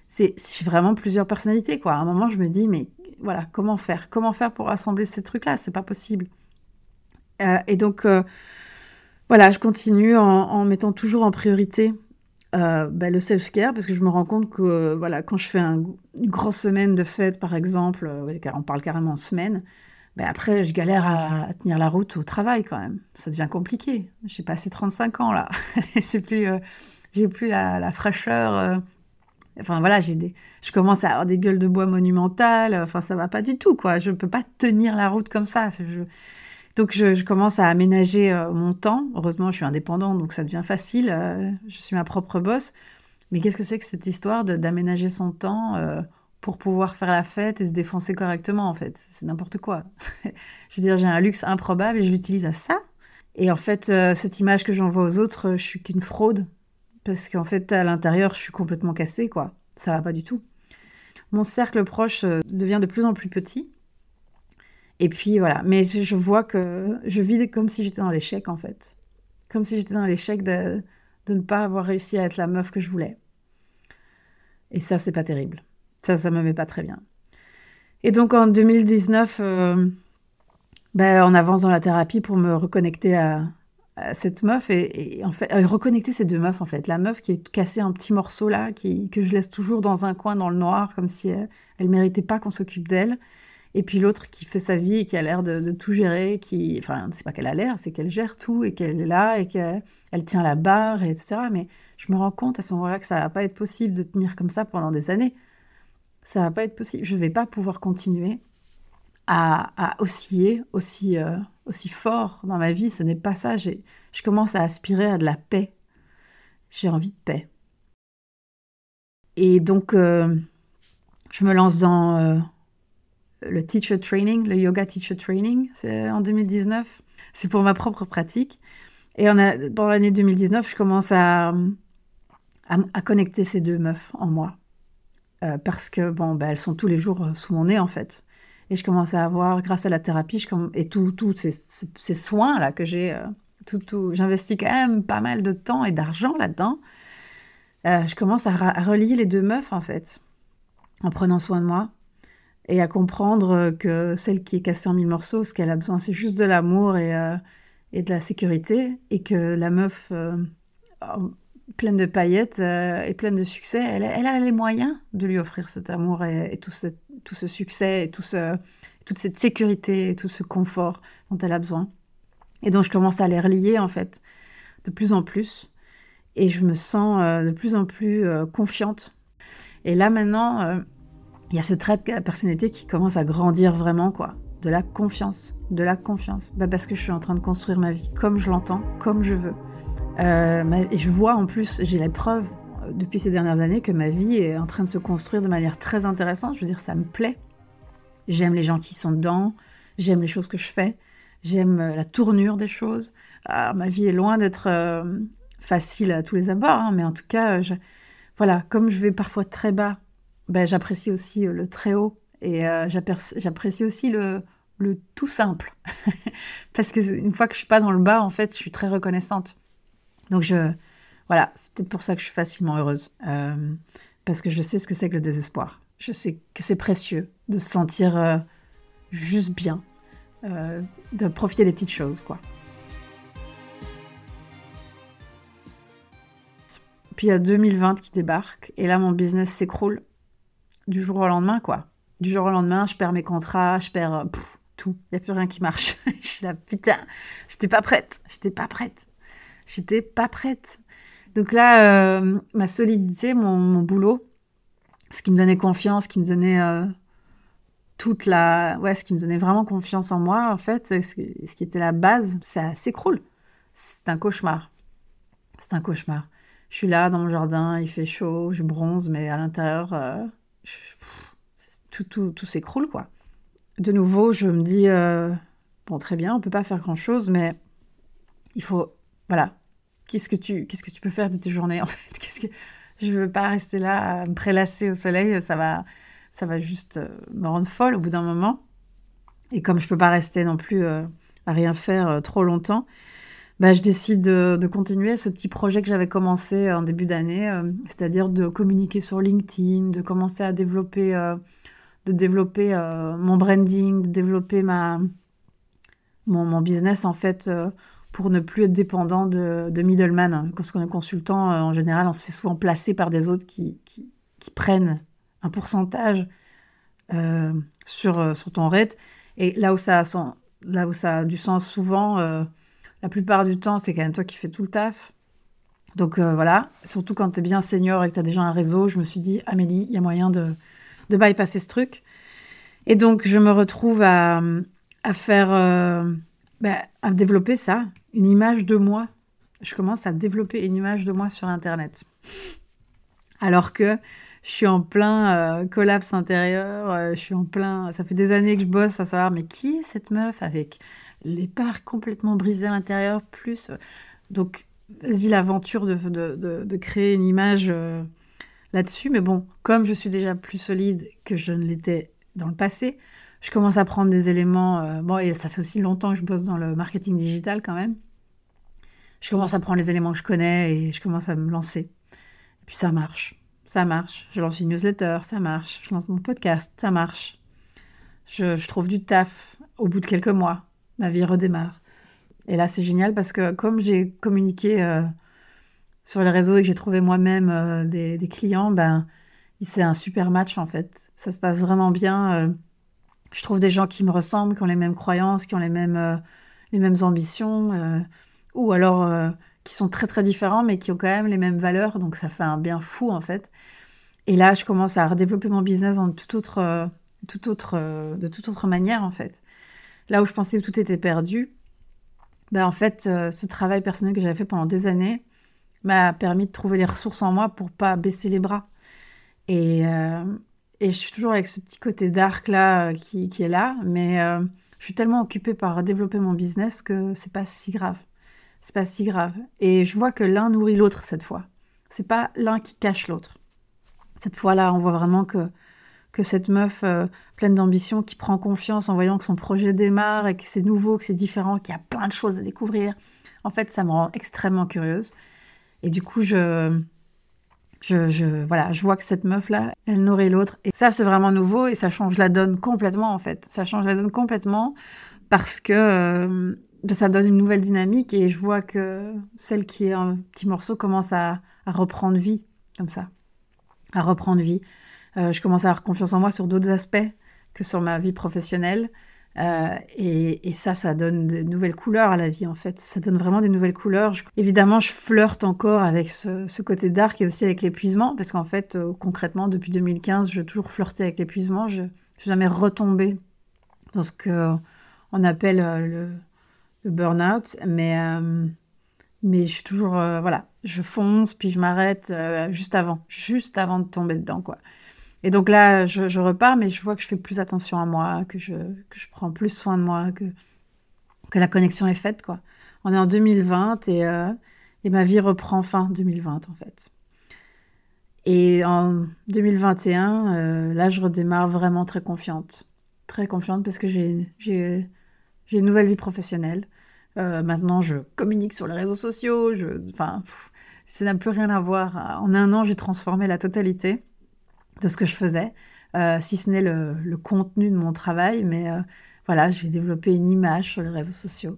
c'est vraiment plusieurs personnalités quoi. À un moment je me dis mais voilà, comment faire? Comment faire pour assembler ces trucs-là? C'est pas possible. Et donc, voilà, je continue en, mettant toujours en priorité euh, ben, le self-care parce que je me rends compte que voilà, quand je fais une grosse semaine de fête, par exemple, car on parle carrément en semaine, ben après, je galère à, tenir la route au travail quand même. Ça devient compliqué. J'ai passé 35 ans là. C'est plus, j'ai plus la, fraîcheur Enfin voilà, j'ai des, je commence à avoir des gueules de bois monumentales. Enfin ça va pas du tout quoi. Je peux pas tenir la route comme ça. Donc je, commence à aménager euh, mon temps. Heureusement, je suis indépendante, donc ça devient facile. Euh, je suis ma propre boss. Mais qu'est-ce que c'est que cette histoire d'aménager son temps euh, pour pouvoir faire la fête et se défoncer correctement en fait? C'est n'importe quoi. je veux dire, j'ai un luxe improbable et je l'utilise à ça. Et en fait, cette image que j'envoie aux autres, je suis qu'une fraude parce qu'en fait, à l'intérieur, je suis complètement cassée, quoi. Ça va pas du tout. Mon cercle proche devient de plus en plus petit. Et puis voilà, mais je vois que je vis comme si j'étais dans l'échec, en fait. Comme si j'étais dans l'échec de, ne pas avoir réussi à être la meuf que je voulais. Et ça, c'est pas terrible. Ça, ça me met pas très bien. Et donc en 2019, euh, ben, on avance dans la thérapie pour me reconnecter à, cette meuf et, en fait euh, reconnecter ces deux meufs en fait la meuf qui est cassée en petits morceaux là que je laisse toujours dans un coin dans le noir comme si elle, elle méritait pas qu'on s'occupe d'elle et puis l'autre qui fait sa vie et qui a l'air de, tout gérer qui enfin c'est pas qu'elle a l'air c'est qu'elle gère tout et qu'elle est là et qu'elle elle tient la barre et etc mais je me rends compte à ce moment-là que ça va pas être possible de tenir comme ça pendant des années ça va pas être possible je vais pas pouvoir continuer à, osciller aussi, euh, aussi fort dans ma vie. Ce n'est pas ça. Je commence à aspirer à de la paix. J'ai envie de paix. Et donc, euh, je me lance dans euh, le teacher training, le yoga teacher training, c'est en 2019. C'est pour ma propre pratique. Et on a, dans l'année 2019, je commence à, à, connecter ces deux meufs en moi. parce que, bon, ben, elles sont tous les jours sous mon nez, en fait. Et je commence à avoir, grâce à la thérapie, je, et tous ces, soins-là que j'ai, euh, tout, tout, j'investis quand même pas mal de temps et d'argent là-dedans. Euh, je commence à, relier les deux meufs, en fait, en prenant soin de moi et à comprendre que celle qui est cassée en mille morceaux, ce qu'elle a besoin, c'est juste de l'amour et, euh, et, de la sécurité, et que la meuf, pleine de paillettes et pleine de succès, elle, a les moyens de lui offrir cet amour et, tout, ce, tout ce succès et tout ce, toute cette sécurité et tout ce confort dont elle a besoin. Et donc je commence à les relier en fait de plus en plus et je me sens de plus en plus confiante. Et là maintenant, il y a ce trait de personnalité qui commence à grandir vraiment quoi de la confiance, de la confiance. Bah parce que je suis en train de construire ma vie comme je l'entends, comme je veux. Euh, et je vois en plus, j'ai la preuve euh, depuis ces dernières années que ma vie est en train de se construire de manière très intéressante. Je veux dire, ça me plaît. J'aime les gens qui sont dedans, j'aime les choses que je fais, j'aime euh, la tournure des choses. ma vie est loin d'être facile à tous les abords, hein, mais en tout cas, voilà, comme je vais parfois très bas, ben, j'apprécie aussi le très haut et j'apprécie aussi le, tout simple. Parce que une fois que je suis pas dans le bas, en fait, je suis très reconnaissante. Donc je, voilà, c'est peut-être pour ça que je suis facilement heureuse. Euh, parce que je sais ce que c'est que le désespoir. Je sais que c'est précieux de se sentir euh, juste bien, euh, de profiter des petites choses, quoi. Puis il y a 2020 qui débarque, et là mon business s'écroule du jour au lendemain, quoi. Du jour au lendemain, je perds mes contrats, je perds tout. Il n'y a plus rien qui marche. je suis là, putain, j'étais pas prête. J'étais pas prête. J'étais pas prête. Donc là, euh, ma solidité, mon, boulot, ce qui me donnait confiance, ce qui me donnait euh, toute la. Ouais, ce qui me donnait vraiment confiance en moi, en fait, ce, qui était la base, ça s'écroule. C'est un cauchemar. C'est un cauchemar. Je suis là dans mon jardin, il fait chaud, je bronze, mais à l'intérieur, euh, tout, tout, tout s'écroule, quoi. De nouveau, je me dis, euh, bon, très bien, on peut pas faire grand-chose, mais il faut, voilà, qu'est-ce que tu, qu'est-ce que tu peux faire de tes journées, en fait? Qu'est-ce que je veux pas rester là à me prélasser au soleil, ça va, ça va juste euh, me rendre folle au bout d'un moment. Et comme je peux pas rester non plus euh, à rien faire trop longtemps, bah, je décide de, continuer ce petit projet que j'avais commencé en début d'année, c'est-à-dire de communiquer sur LinkedIn, de commencer à développer de développer euh, mon branding, de développer ma, mon, business en fait euh, pour ne plus être dépendant de, de middleman. Quand on est consultant, euh, en général, on se fait souvent placer par des autres qui, qui, prennent un pourcentage sur, sur ton rate. Et là où ça a du sens souvent, la plupart du temps, c'est quand même toi qui fais tout le taf. Donc voilà, surtout quand tu es bien senior et que tu as déjà un réseau, je me suis dit, Amélie, il y a moyen de, de bypasser ce truc. Et donc, je me retrouve à, à faire, euh, bah, à développer ça, une image de moi. Je commence à développer une image de moi sur Internet. Alors que je suis en plein euh, collapse intérieur, euh, je suis en plein... Ça fait des années que je bosse à savoir, mais qui est cette meuf avec les parts complètement brisées à l'intérieur, plus... Donc, vas-y, l'aventure de, de, de, créer une image là-dessus. Mais bon, comme je suis déjà plus solide que je ne l'étais dans le passé, je commence à prendre des éléments. Euh, bon, et ça fait aussi longtemps que je bosse dans le marketing digital quand même. Je commence à prendre les éléments que je connais et je commence à me lancer. Et puis ça marche. Ça marche. Je lance une newsletter, ça marche. Je lance mon podcast, ça marche. Je, trouve du taf au bout de quelques mois. Ma vie redémarre. Et là, c'est génial parce que comme j'ai communiqué euh, sur les réseaux et que j'ai trouvé moi-même euh, des, clients, ben, c'est un super match en fait. Ça se passe vraiment bien. Euh, je trouve des gens qui me ressemblent, qui ont les mêmes croyances, qui ont les mêmes, les mêmes ambitions, ou alors qui sont très très différents mais qui ont quand même les mêmes valeurs. Donc ça fait un bien fou en fait. Et là, je commence à redévelopper mon business autre, de toute autre manière en fait. Là où je pensais que tout était perdu, ben, en fait, ce travail personnel que j'avais fait pendant des années, m'a permis de trouver les ressources en moi pour pas baisser les bras. Et, euh, et je suis toujours avec ce petit côté dark là euh, qui, qui, est là, mais euh, je suis tellement occupée par développer mon business que c'est pas si grave. C'est pas si grave. Et je vois que l'un nourrit l'autre cette fois. C'est pas l'un qui cache l'autre. Cette fois-là, on voit vraiment que que cette meuf pleine d'ambition qui prend confiance en voyant que son projet démarre et que c'est nouveau, que c'est différent, qu'il y a plein de choses à découvrir. En fait, ça me rend extrêmement curieuse. Et du coup, je, je, voilà, je vois que cette meuf-là, elle nourrit l'autre. Et ça, c'est vraiment nouveau et ça change la donne complètement, en fait. Ça change la donne complètement parce que, euh, ça donne une nouvelle dynamique et je vois que celle qui est un petit morceau commence à, reprendre vie, comme ça, à reprendre vie. Euh, je commence à avoir confiance en moi sur d'autres aspects que sur ma vie professionnelle. Euh, et, ça, ça donne de nouvelles couleurs à la vie, en fait. Ça donne vraiment des nouvelles couleurs. évidemment, je flirte encore avec ce, côté dark et aussi avec l'épuisement, parce qu'en fait, euh, concrètement, depuis 2015, je toujours flirté avec l'épuisement. Je n'ai jamais retombé dans ce qu'on appelle le, le burn-out, mais, euh, mais je suis toujours, euh, voilà, je fonce, puis je m'arrête euh, juste avant, juste avant de tomber dedans, quoi. Et donc là, je, repars, mais je vois que je fais plus attention à moi, que je, que je prends plus soin de moi, que, que la connexion est faite, quoi. On est en 2020 et, et ma vie reprend fin 2020, en fait. Et en 2021, là, je redémarre vraiment très confiante. Très confiante parce que j'ai une nouvelle vie professionnelle. Euh, maintenant, je communique sur les réseaux sociaux. Enfin, ça n'a plus rien à voir. En un an, j'ai transformé la totalité de ce que je faisais, euh, si ce n'est le, contenu de mon travail. Mais euh, voilà, j'ai développé une image sur les réseaux sociaux.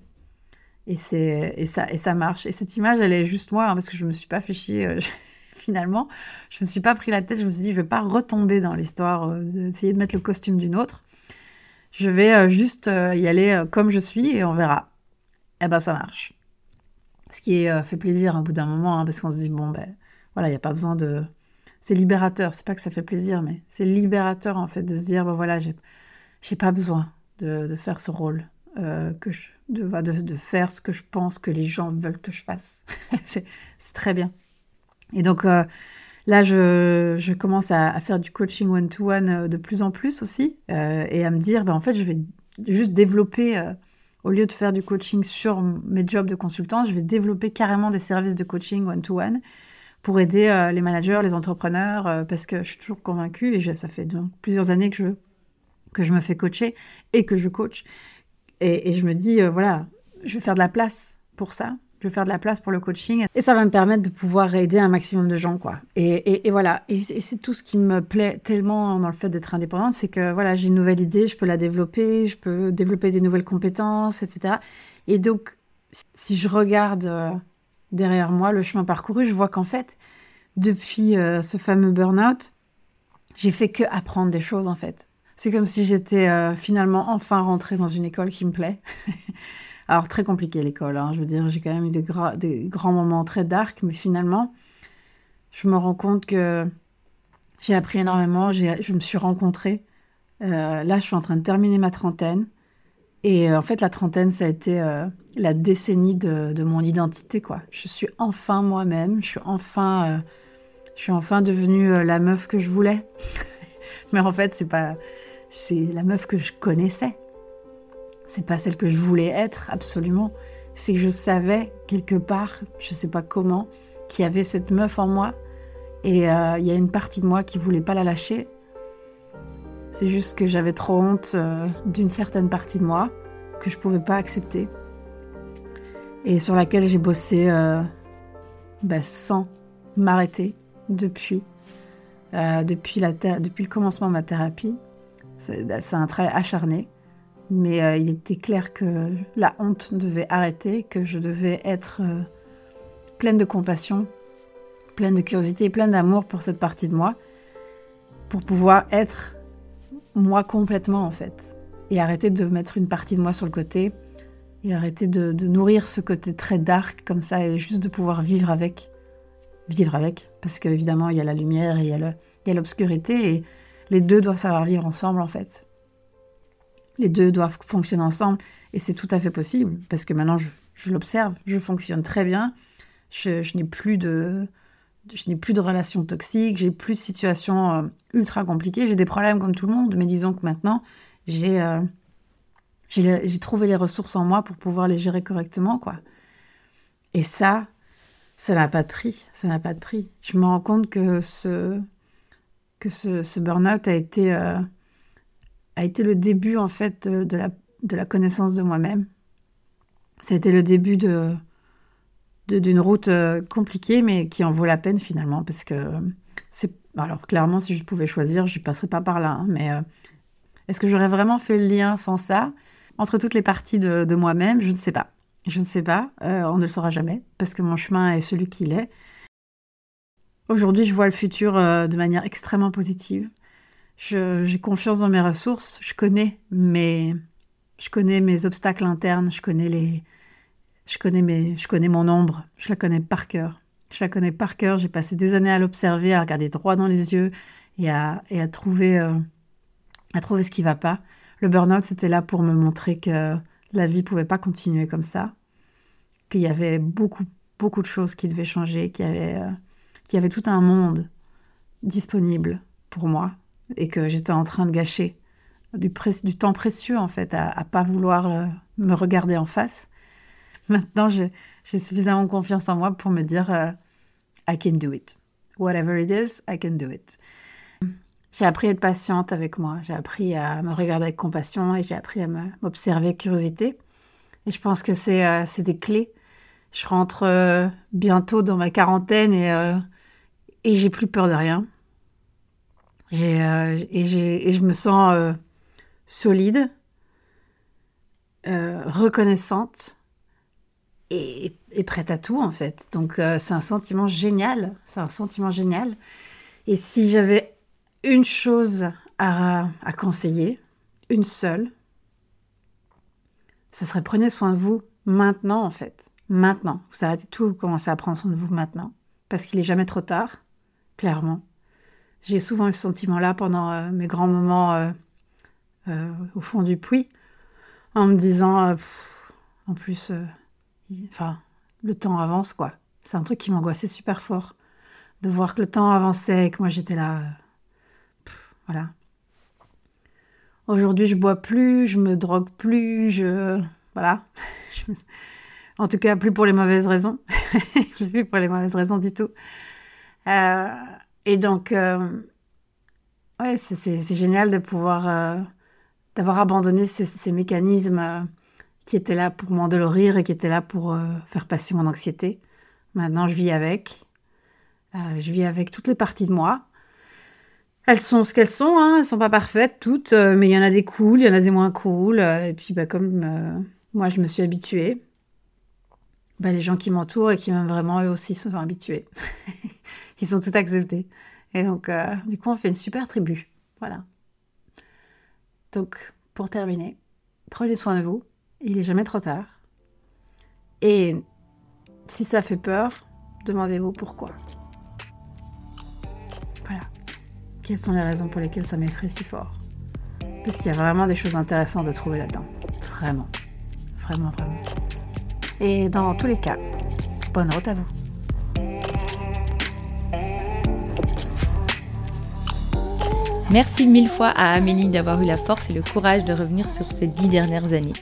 Et, et, ça, et ça marche. Et cette image, elle est juste moi, hein, parce que je ne me suis pas fait chier. finalement, je ne me suis pas pris la tête. Je me suis dit, je ne vais pas retomber dans l'histoire d'essayer de mettre le costume d'une autre. Je vais euh, juste euh, y aller euh, comme je suis et on verra. Eh ben, ça marche. Ce qui fait plaisir au bout d'un moment, hein, parce qu'on se dit, bon, ben, voilà, il n'y a pas besoin de. C'est libérateur. C'est pas que ça fait plaisir, mais c'est libérateur, en fait, de se dire, ben voilà, j'ai pas besoin de, faire ce rôle, que je, de, de, faire ce que je pense que les gens veulent que je fasse. c'est très bien. Et donc, Là, je, commence à, faire du coaching one-to-one euh, de plus en plus aussi euh, et à me dire, ben, en fait, je vais juste développer, euh, au lieu de faire du coaching sur mes jobs de consultant, je vais développer carrément des services de coaching one-to-one pour aider les managers, les entrepreneurs, parce que je suis toujours convaincue, et ça fait plusieurs années que je, que je me fais coacher et que je coach. Et, et je me dis, voilà, je vais faire de la place pour ça je vais faire de la place pour le coaching et ça va me permettre de pouvoir aider un maximum de gens quoi. Et, voilà, et, c'est tout ce qui me plaît tellement dans le fait d'être indépendante, c'est que voilà, j'ai une nouvelle idée, je peux la développer, je peux développer des nouvelles compétences, etc. Et donc, si je regarde euh, derrière moi le chemin parcouru, je vois qu'en fait, depuis euh, ce fameux burn-out, j'ai fait que apprendre des choses en fait. C'est comme si j'étais euh, finalement enfin rentrée dans une école qui me plaît. Alors, très compliqué l'école. Hein. Je veux dire, j'ai quand même eu des, grands moments très dark, mais finalement, je me rends compte que j'ai appris énormément. Je me suis rencontrée. Euh, là, je suis en train de terminer ma trentaine. Et en fait, la trentaine, ça a été la décennie de, mon identité, quoi. Je suis enfin moi-même. Je suis enfin, je suis enfin devenue la meuf que je voulais. mais en fait, c'est pas, c'est la meuf que je connaissais. C'est pas celle que je voulais être, absolument. C'est que je savais quelque part, je sais pas comment, qu'il y avait cette meuf en moi. Et euh, il y a une partie de moi qui voulait pas la lâcher. C'est juste que j'avais trop honte euh, d'une certaine partie de moi que je pouvais pas accepter. Et sur laquelle j'ai bossé euh, bah, sans m'arrêter depuis. depuis, la depuis le commencement de ma thérapie. C'est un travail acharné. Mais euh, il était clair que la honte devait arrêter, que je devais être euh, pleine de compassion, pleine de curiosité pleine d'amour pour cette partie de moi, pour pouvoir être moi complètement en fait. Et arrêter de mettre une partie de moi sur le côté, et arrêter de, nourrir ce côté très dark comme ça, et juste de pouvoir vivre avec. Vivre avec, parce qu'évidemment il y a la lumière et il y a l'obscurité, et les deux doivent savoir vivre ensemble en fait. Les deux doivent fonctionner ensemble et c'est tout à fait possible parce que maintenant je, l'observe, je fonctionne très bien, je, n'ai plus de je n'ai plus de relations toxiques, j'ai plus de situations euh, ultra compliquées, j'ai des problèmes comme tout le monde, mais disons que maintenant j'ai euh, j'ai trouvé les ressources en moi pour pouvoir les gérer correctement quoi. Et ça, ça n'a pas de prix, ça n'a pas de prix. Je me rends compte que ce que ce, ce burn-out a été euh, a été le début en fait de, la, de la connaissance de moi-même. Ça a été le début de d'une route euh, compliquée mais qui en vaut la peine finalement parce que c'est alors clairement si je pouvais choisir je ne passerais pas par là hein, mais euh, est-ce que j'aurais vraiment fait le lien sans ça? Entre toutes les parties de, moi-même je ne sais pas Je ne sais pas, euh, on ne le saura jamais, parce que mon chemin est celui qu'il est. Aujourd'hui, je vois le futur euh, de manière extrêmement positive. J'ai confiance dans mes ressources, je connais mes, obstacles internes, je connais, mes, je connais mon ombre, je la connais par cœur. Je la connais par cœur, j'ai passé des années à l'observer, à regarder droit dans les yeux et à, euh, à trouver ce qui ne va pas. Le burn-out, c'était là pour me montrer que la vie pouvait pas continuer comme ça, qu'il y avait beaucoup, beaucoup de choses qui devaient changer, qu'il y avait, euh, tout un monde disponible pour moi et que j'étais en train de gâcher du, du temps précieux en fait à, à pas vouloir euh, me regarder en face. Maintenant, j'ai suffisamment confiance en moi pour me dire euh, I can do it. Whatever it is, I can do it. J'ai appris à être patiente avec moi, j'ai appris à me regarder avec compassion et j'ai appris à m'observer avec curiosité. Et je pense que c'est euh, des clés. Je rentre euh, bientôt dans ma quarantaine et, euh, et j'ai plus peur de rien. Et, et, je me sens solide, reconnaissante et, et, prête à tout en fait. Donc c'est un sentiment génial, c'est un sentiment génial. Et si j'avais une chose à, conseiller, une seule, ce serait prenez soin de vous maintenant en fait. Maintenant. Vous arrêtez tout, commencez à prendre soin de vous maintenant. Parce qu'il n'est jamais trop tard, clairement. J'ai souvent eu ce sentiment-là pendant euh, mes grands moments euh, euh, au fond du puits, en me disant, en plus, enfin, le temps avance quoi. C'est un truc qui m'angoissait super fort. De voir que le temps avançait et que moi j'étais là voilà. Aujourd'hui, je bois plus, je me drogue plus, je. Voilà. en tout cas, plus pour les mauvaises raisons. plus pour les mauvaises raisons du tout. Euh, et donc, euh, ouais, c'est génial de pouvoir. Euh, d'avoir abandonné ces, mécanismes qui étaient là pour m'endolorir et qui étaient là pour faire passer mon anxiété. Maintenant, je vis avec. je vis avec toutes les parties de moi. Elles sont ce qu'elles sont, hein. elles sont pas parfaites toutes, euh, mais il y en a des cool, il y en a des moins cool. Euh, et puis bah, comme euh, moi je me suis habituée, bah, les gens qui m'entourent et qui m'aiment vraiment eux aussi sont habitués. Ils sont tout acceptés. Et donc du coup on fait une super tribu. Voilà. Donc pour terminer, prenez soin de vous, il est jamais trop tard. Et si ça fait peur, demandez-vous pourquoi. Quelles sont les raisons pour lesquelles ça m'effraie si fort? Parce qu'il y a vraiment des choses intéressantes à trouver là-dedans. Vraiment. Vraiment, vraiment. Et dans tous les cas, bonne route à vous. Merci mille fois à Amélie d'avoir eu la force et le courage de revenir sur ces dix dernières années.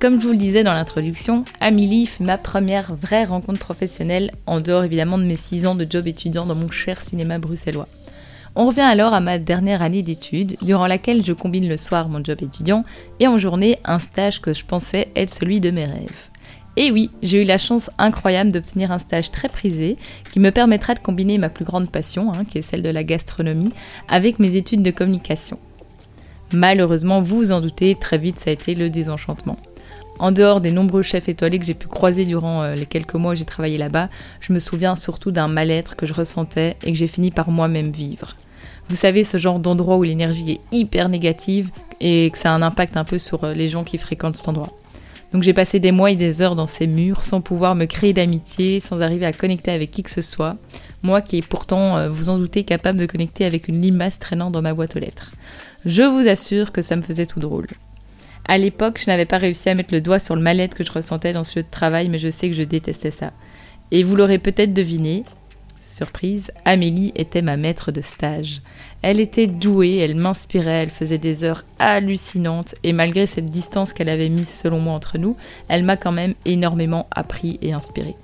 Comme je vous le disais dans l'introduction, Amélie fut ma première vraie rencontre professionnelle, en dehors évidemment de mes six ans de job étudiant dans mon cher cinéma bruxellois. On revient alors à ma dernière année d'études, durant laquelle je combine le soir mon job étudiant et en journée un stage que je pensais être celui de mes rêves. Et oui, j'ai eu la chance incroyable d'obtenir un stage très prisé qui me permettra de combiner ma plus grande passion, hein, qui est celle de la gastronomie, avec mes études de communication. Malheureusement, vous vous en doutez, très vite ça a été le désenchantement. En dehors des nombreux chefs étoilés que j'ai pu croiser durant euh, les quelques mois où j'ai travaillé là-bas, je me souviens surtout d'un mal-être que je ressentais et que j'ai fini par moi-même vivre. Vous savez, ce genre d'endroit où l'énergie est hyper négative et que ça a un impact un peu sur euh, les gens qui fréquentent cet endroit. Donc j'ai passé des mois et des heures dans ces murs sans pouvoir me créer d'amitié, sans arriver à connecter avec qui que ce soit. Moi qui est pourtant, euh, vous en doutez, capable de connecter avec une limace traînant dans ma boîte aux lettres. Je vous assure que ça me faisait tout drôle. À l'époque, je n'avais pas réussi à mettre le doigt sur le mal-être que je ressentais dans ce lieu de travail, mais je sais que je détestais ça. Et vous l'aurez peut-être deviné, Surprise, Amélie était ma maître de stage. Elle était douée, elle m'inspirait, elle faisait des heures hallucinantes et malgré cette distance qu'elle avait mise selon moi entre nous, elle m'a quand même énormément appris et inspiré.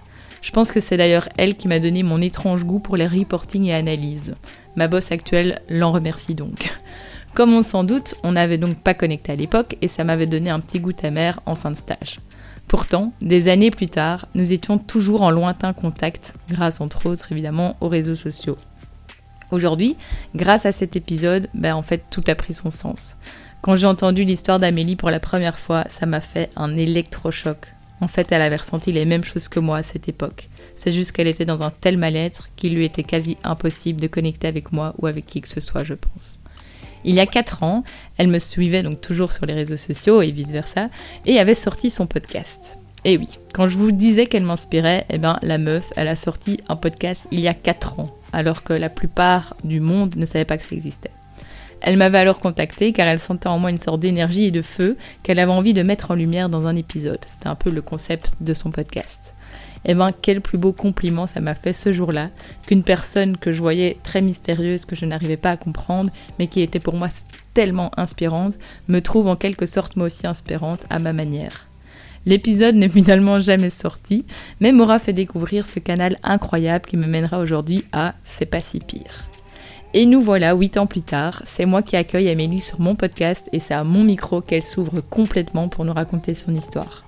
Je pense que c'est d'ailleurs elle qui m'a donné mon étrange goût pour les reporting et analyses. Ma boss actuelle l'en remercie donc. Comme on s'en doute, on n'avait donc pas connecté à l'époque et ça m'avait donné un petit goût amer en fin de stage. Pourtant, des années plus tard, nous étions toujours en lointain contact, grâce entre autres évidemment aux réseaux sociaux. Aujourd'hui, grâce à cet épisode, ben, en fait tout a pris son sens. Quand j'ai entendu l'histoire d'Amélie pour la première fois, ça m'a fait un électrochoc. En fait, elle avait ressenti les mêmes choses que moi à cette époque. C'est juste qu'elle était dans un tel mal-être qu'il lui était quasi impossible de connecter avec moi ou avec qui que ce soit, je pense. Il y a 4 ans, elle me suivait donc toujours sur les réseaux sociaux et vice-versa, et avait sorti son podcast. Et oui, quand je vous disais qu'elle m'inspirait, eh ben la meuf, elle a sorti un podcast il y a 4 ans, alors que la plupart du monde ne savait pas que ça existait. Elle m'avait alors contacté car elle sentait en moi une sorte d'énergie et de feu qu'elle avait envie de mettre en lumière dans un épisode. C'était un peu le concept de son podcast. Eh ben quel plus beau compliment ça m'a fait ce jour-là qu'une personne que je voyais très mystérieuse, que je n'arrivais pas à comprendre, mais qui était pour moi tellement inspirante, me trouve en quelque sorte moi aussi inspirante à ma manière. L'épisode n'est finalement jamais sorti, mais m'aura fait découvrir ce canal incroyable qui me mènera aujourd'hui à C'est pas si pire. Et nous voilà, huit ans plus tard, c'est moi qui accueille Amélie sur mon podcast et c'est à mon micro qu'elle s'ouvre complètement pour nous raconter son histoire.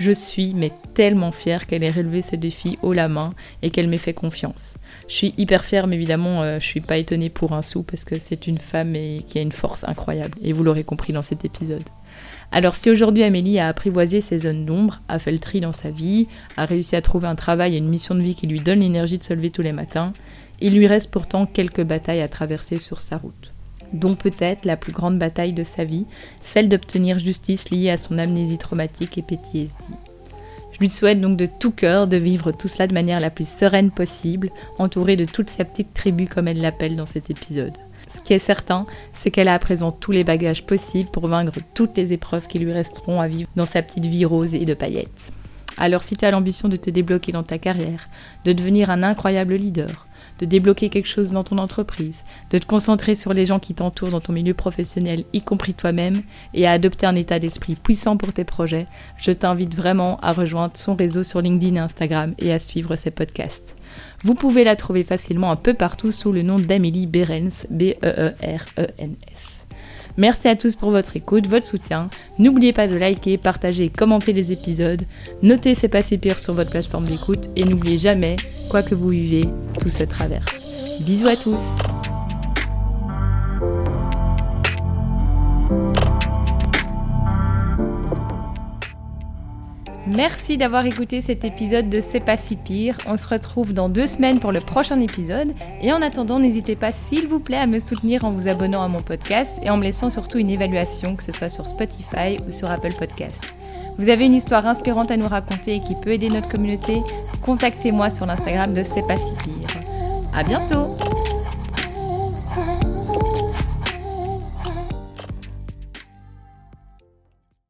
Je suis mais tellement fière qu'elle ait relevé ce défi haut la main et qu'elle m'ait fait confiance. Je suis hyper fière, mais évidemment, euh, je suis pas étonnée pour un sou parce que c'est une femme qui a une force incroyable. Et vous l'aurez compris dans cet épisode. Alors si aujourd'hui Amélie a apprivoisé ses zones d'ombre, a fait le tri dans sa vie, a réussi à trouver un travail et une mission de vie qui lui donne l'énergie de se lever tous les matins, il lui reste pourtant quelques batailles à traverser sur sa route dont peut-être la plus grande bataille de sa vie, celle d'obtenir justice liée à son amnésie traumatique et PTSD. Je lui souhaite donc de tout cœur de vivre tout cela de manière la plus sereine possible, entourée de toute sa petite tribu comme elle l'appelle dans cet épisode. Ce qui est certain, c'est qu'elle a à présent tous les bagages possibles pour vaincre toutes les épreuves qui lui resteront à vivre dans sa petite vie rose et de paillettes. Alors si tu as l'ambition de te débloquer dans ta carrière, de devenir un incroyable leader, de débloquer quelque chose dans ton entreprise, de te concentrer sur les gens qui t'entourent dans ton milieu professionnel, y compris toi-même, et à adopter un état d'esprit puissant pour tes projets, je t'invite vraiment à rejoindre son réseau sur LinkedIn et Instagram et à suivre ses podcasts. Vous pouvez la trouver facilement un peu partout sous le nom d'Amélie Berens, B-E-E-R-E-N-S. Merci à tous pour votre écoute, votre soutien. N'oubliez pas de liker, partager et commenter les épisodes. Notez C'est pas si pire sur votre plateforme d'écoute et n'oubliez jamais, quoi que vous vivez, tout se traverse. Bisous à tous Merci d'avoir écouté cet épisode de C'est pas si pire. On se retrouve dans deux semaines pour le prochain épisode. Et en attendant, n'hésitez pas, s'il vous plaît, à me soutenir en vous abonnant à mon podcast et en me laissant surtout une évaluation, que ce soit sur Spotify ou sur Apple Podcast. Vous avez une histoire inspirante à nous raconter et qui peut aider notre communauté Contactez-moi sur l'Instagram de C'est pas si pire. À bientôt!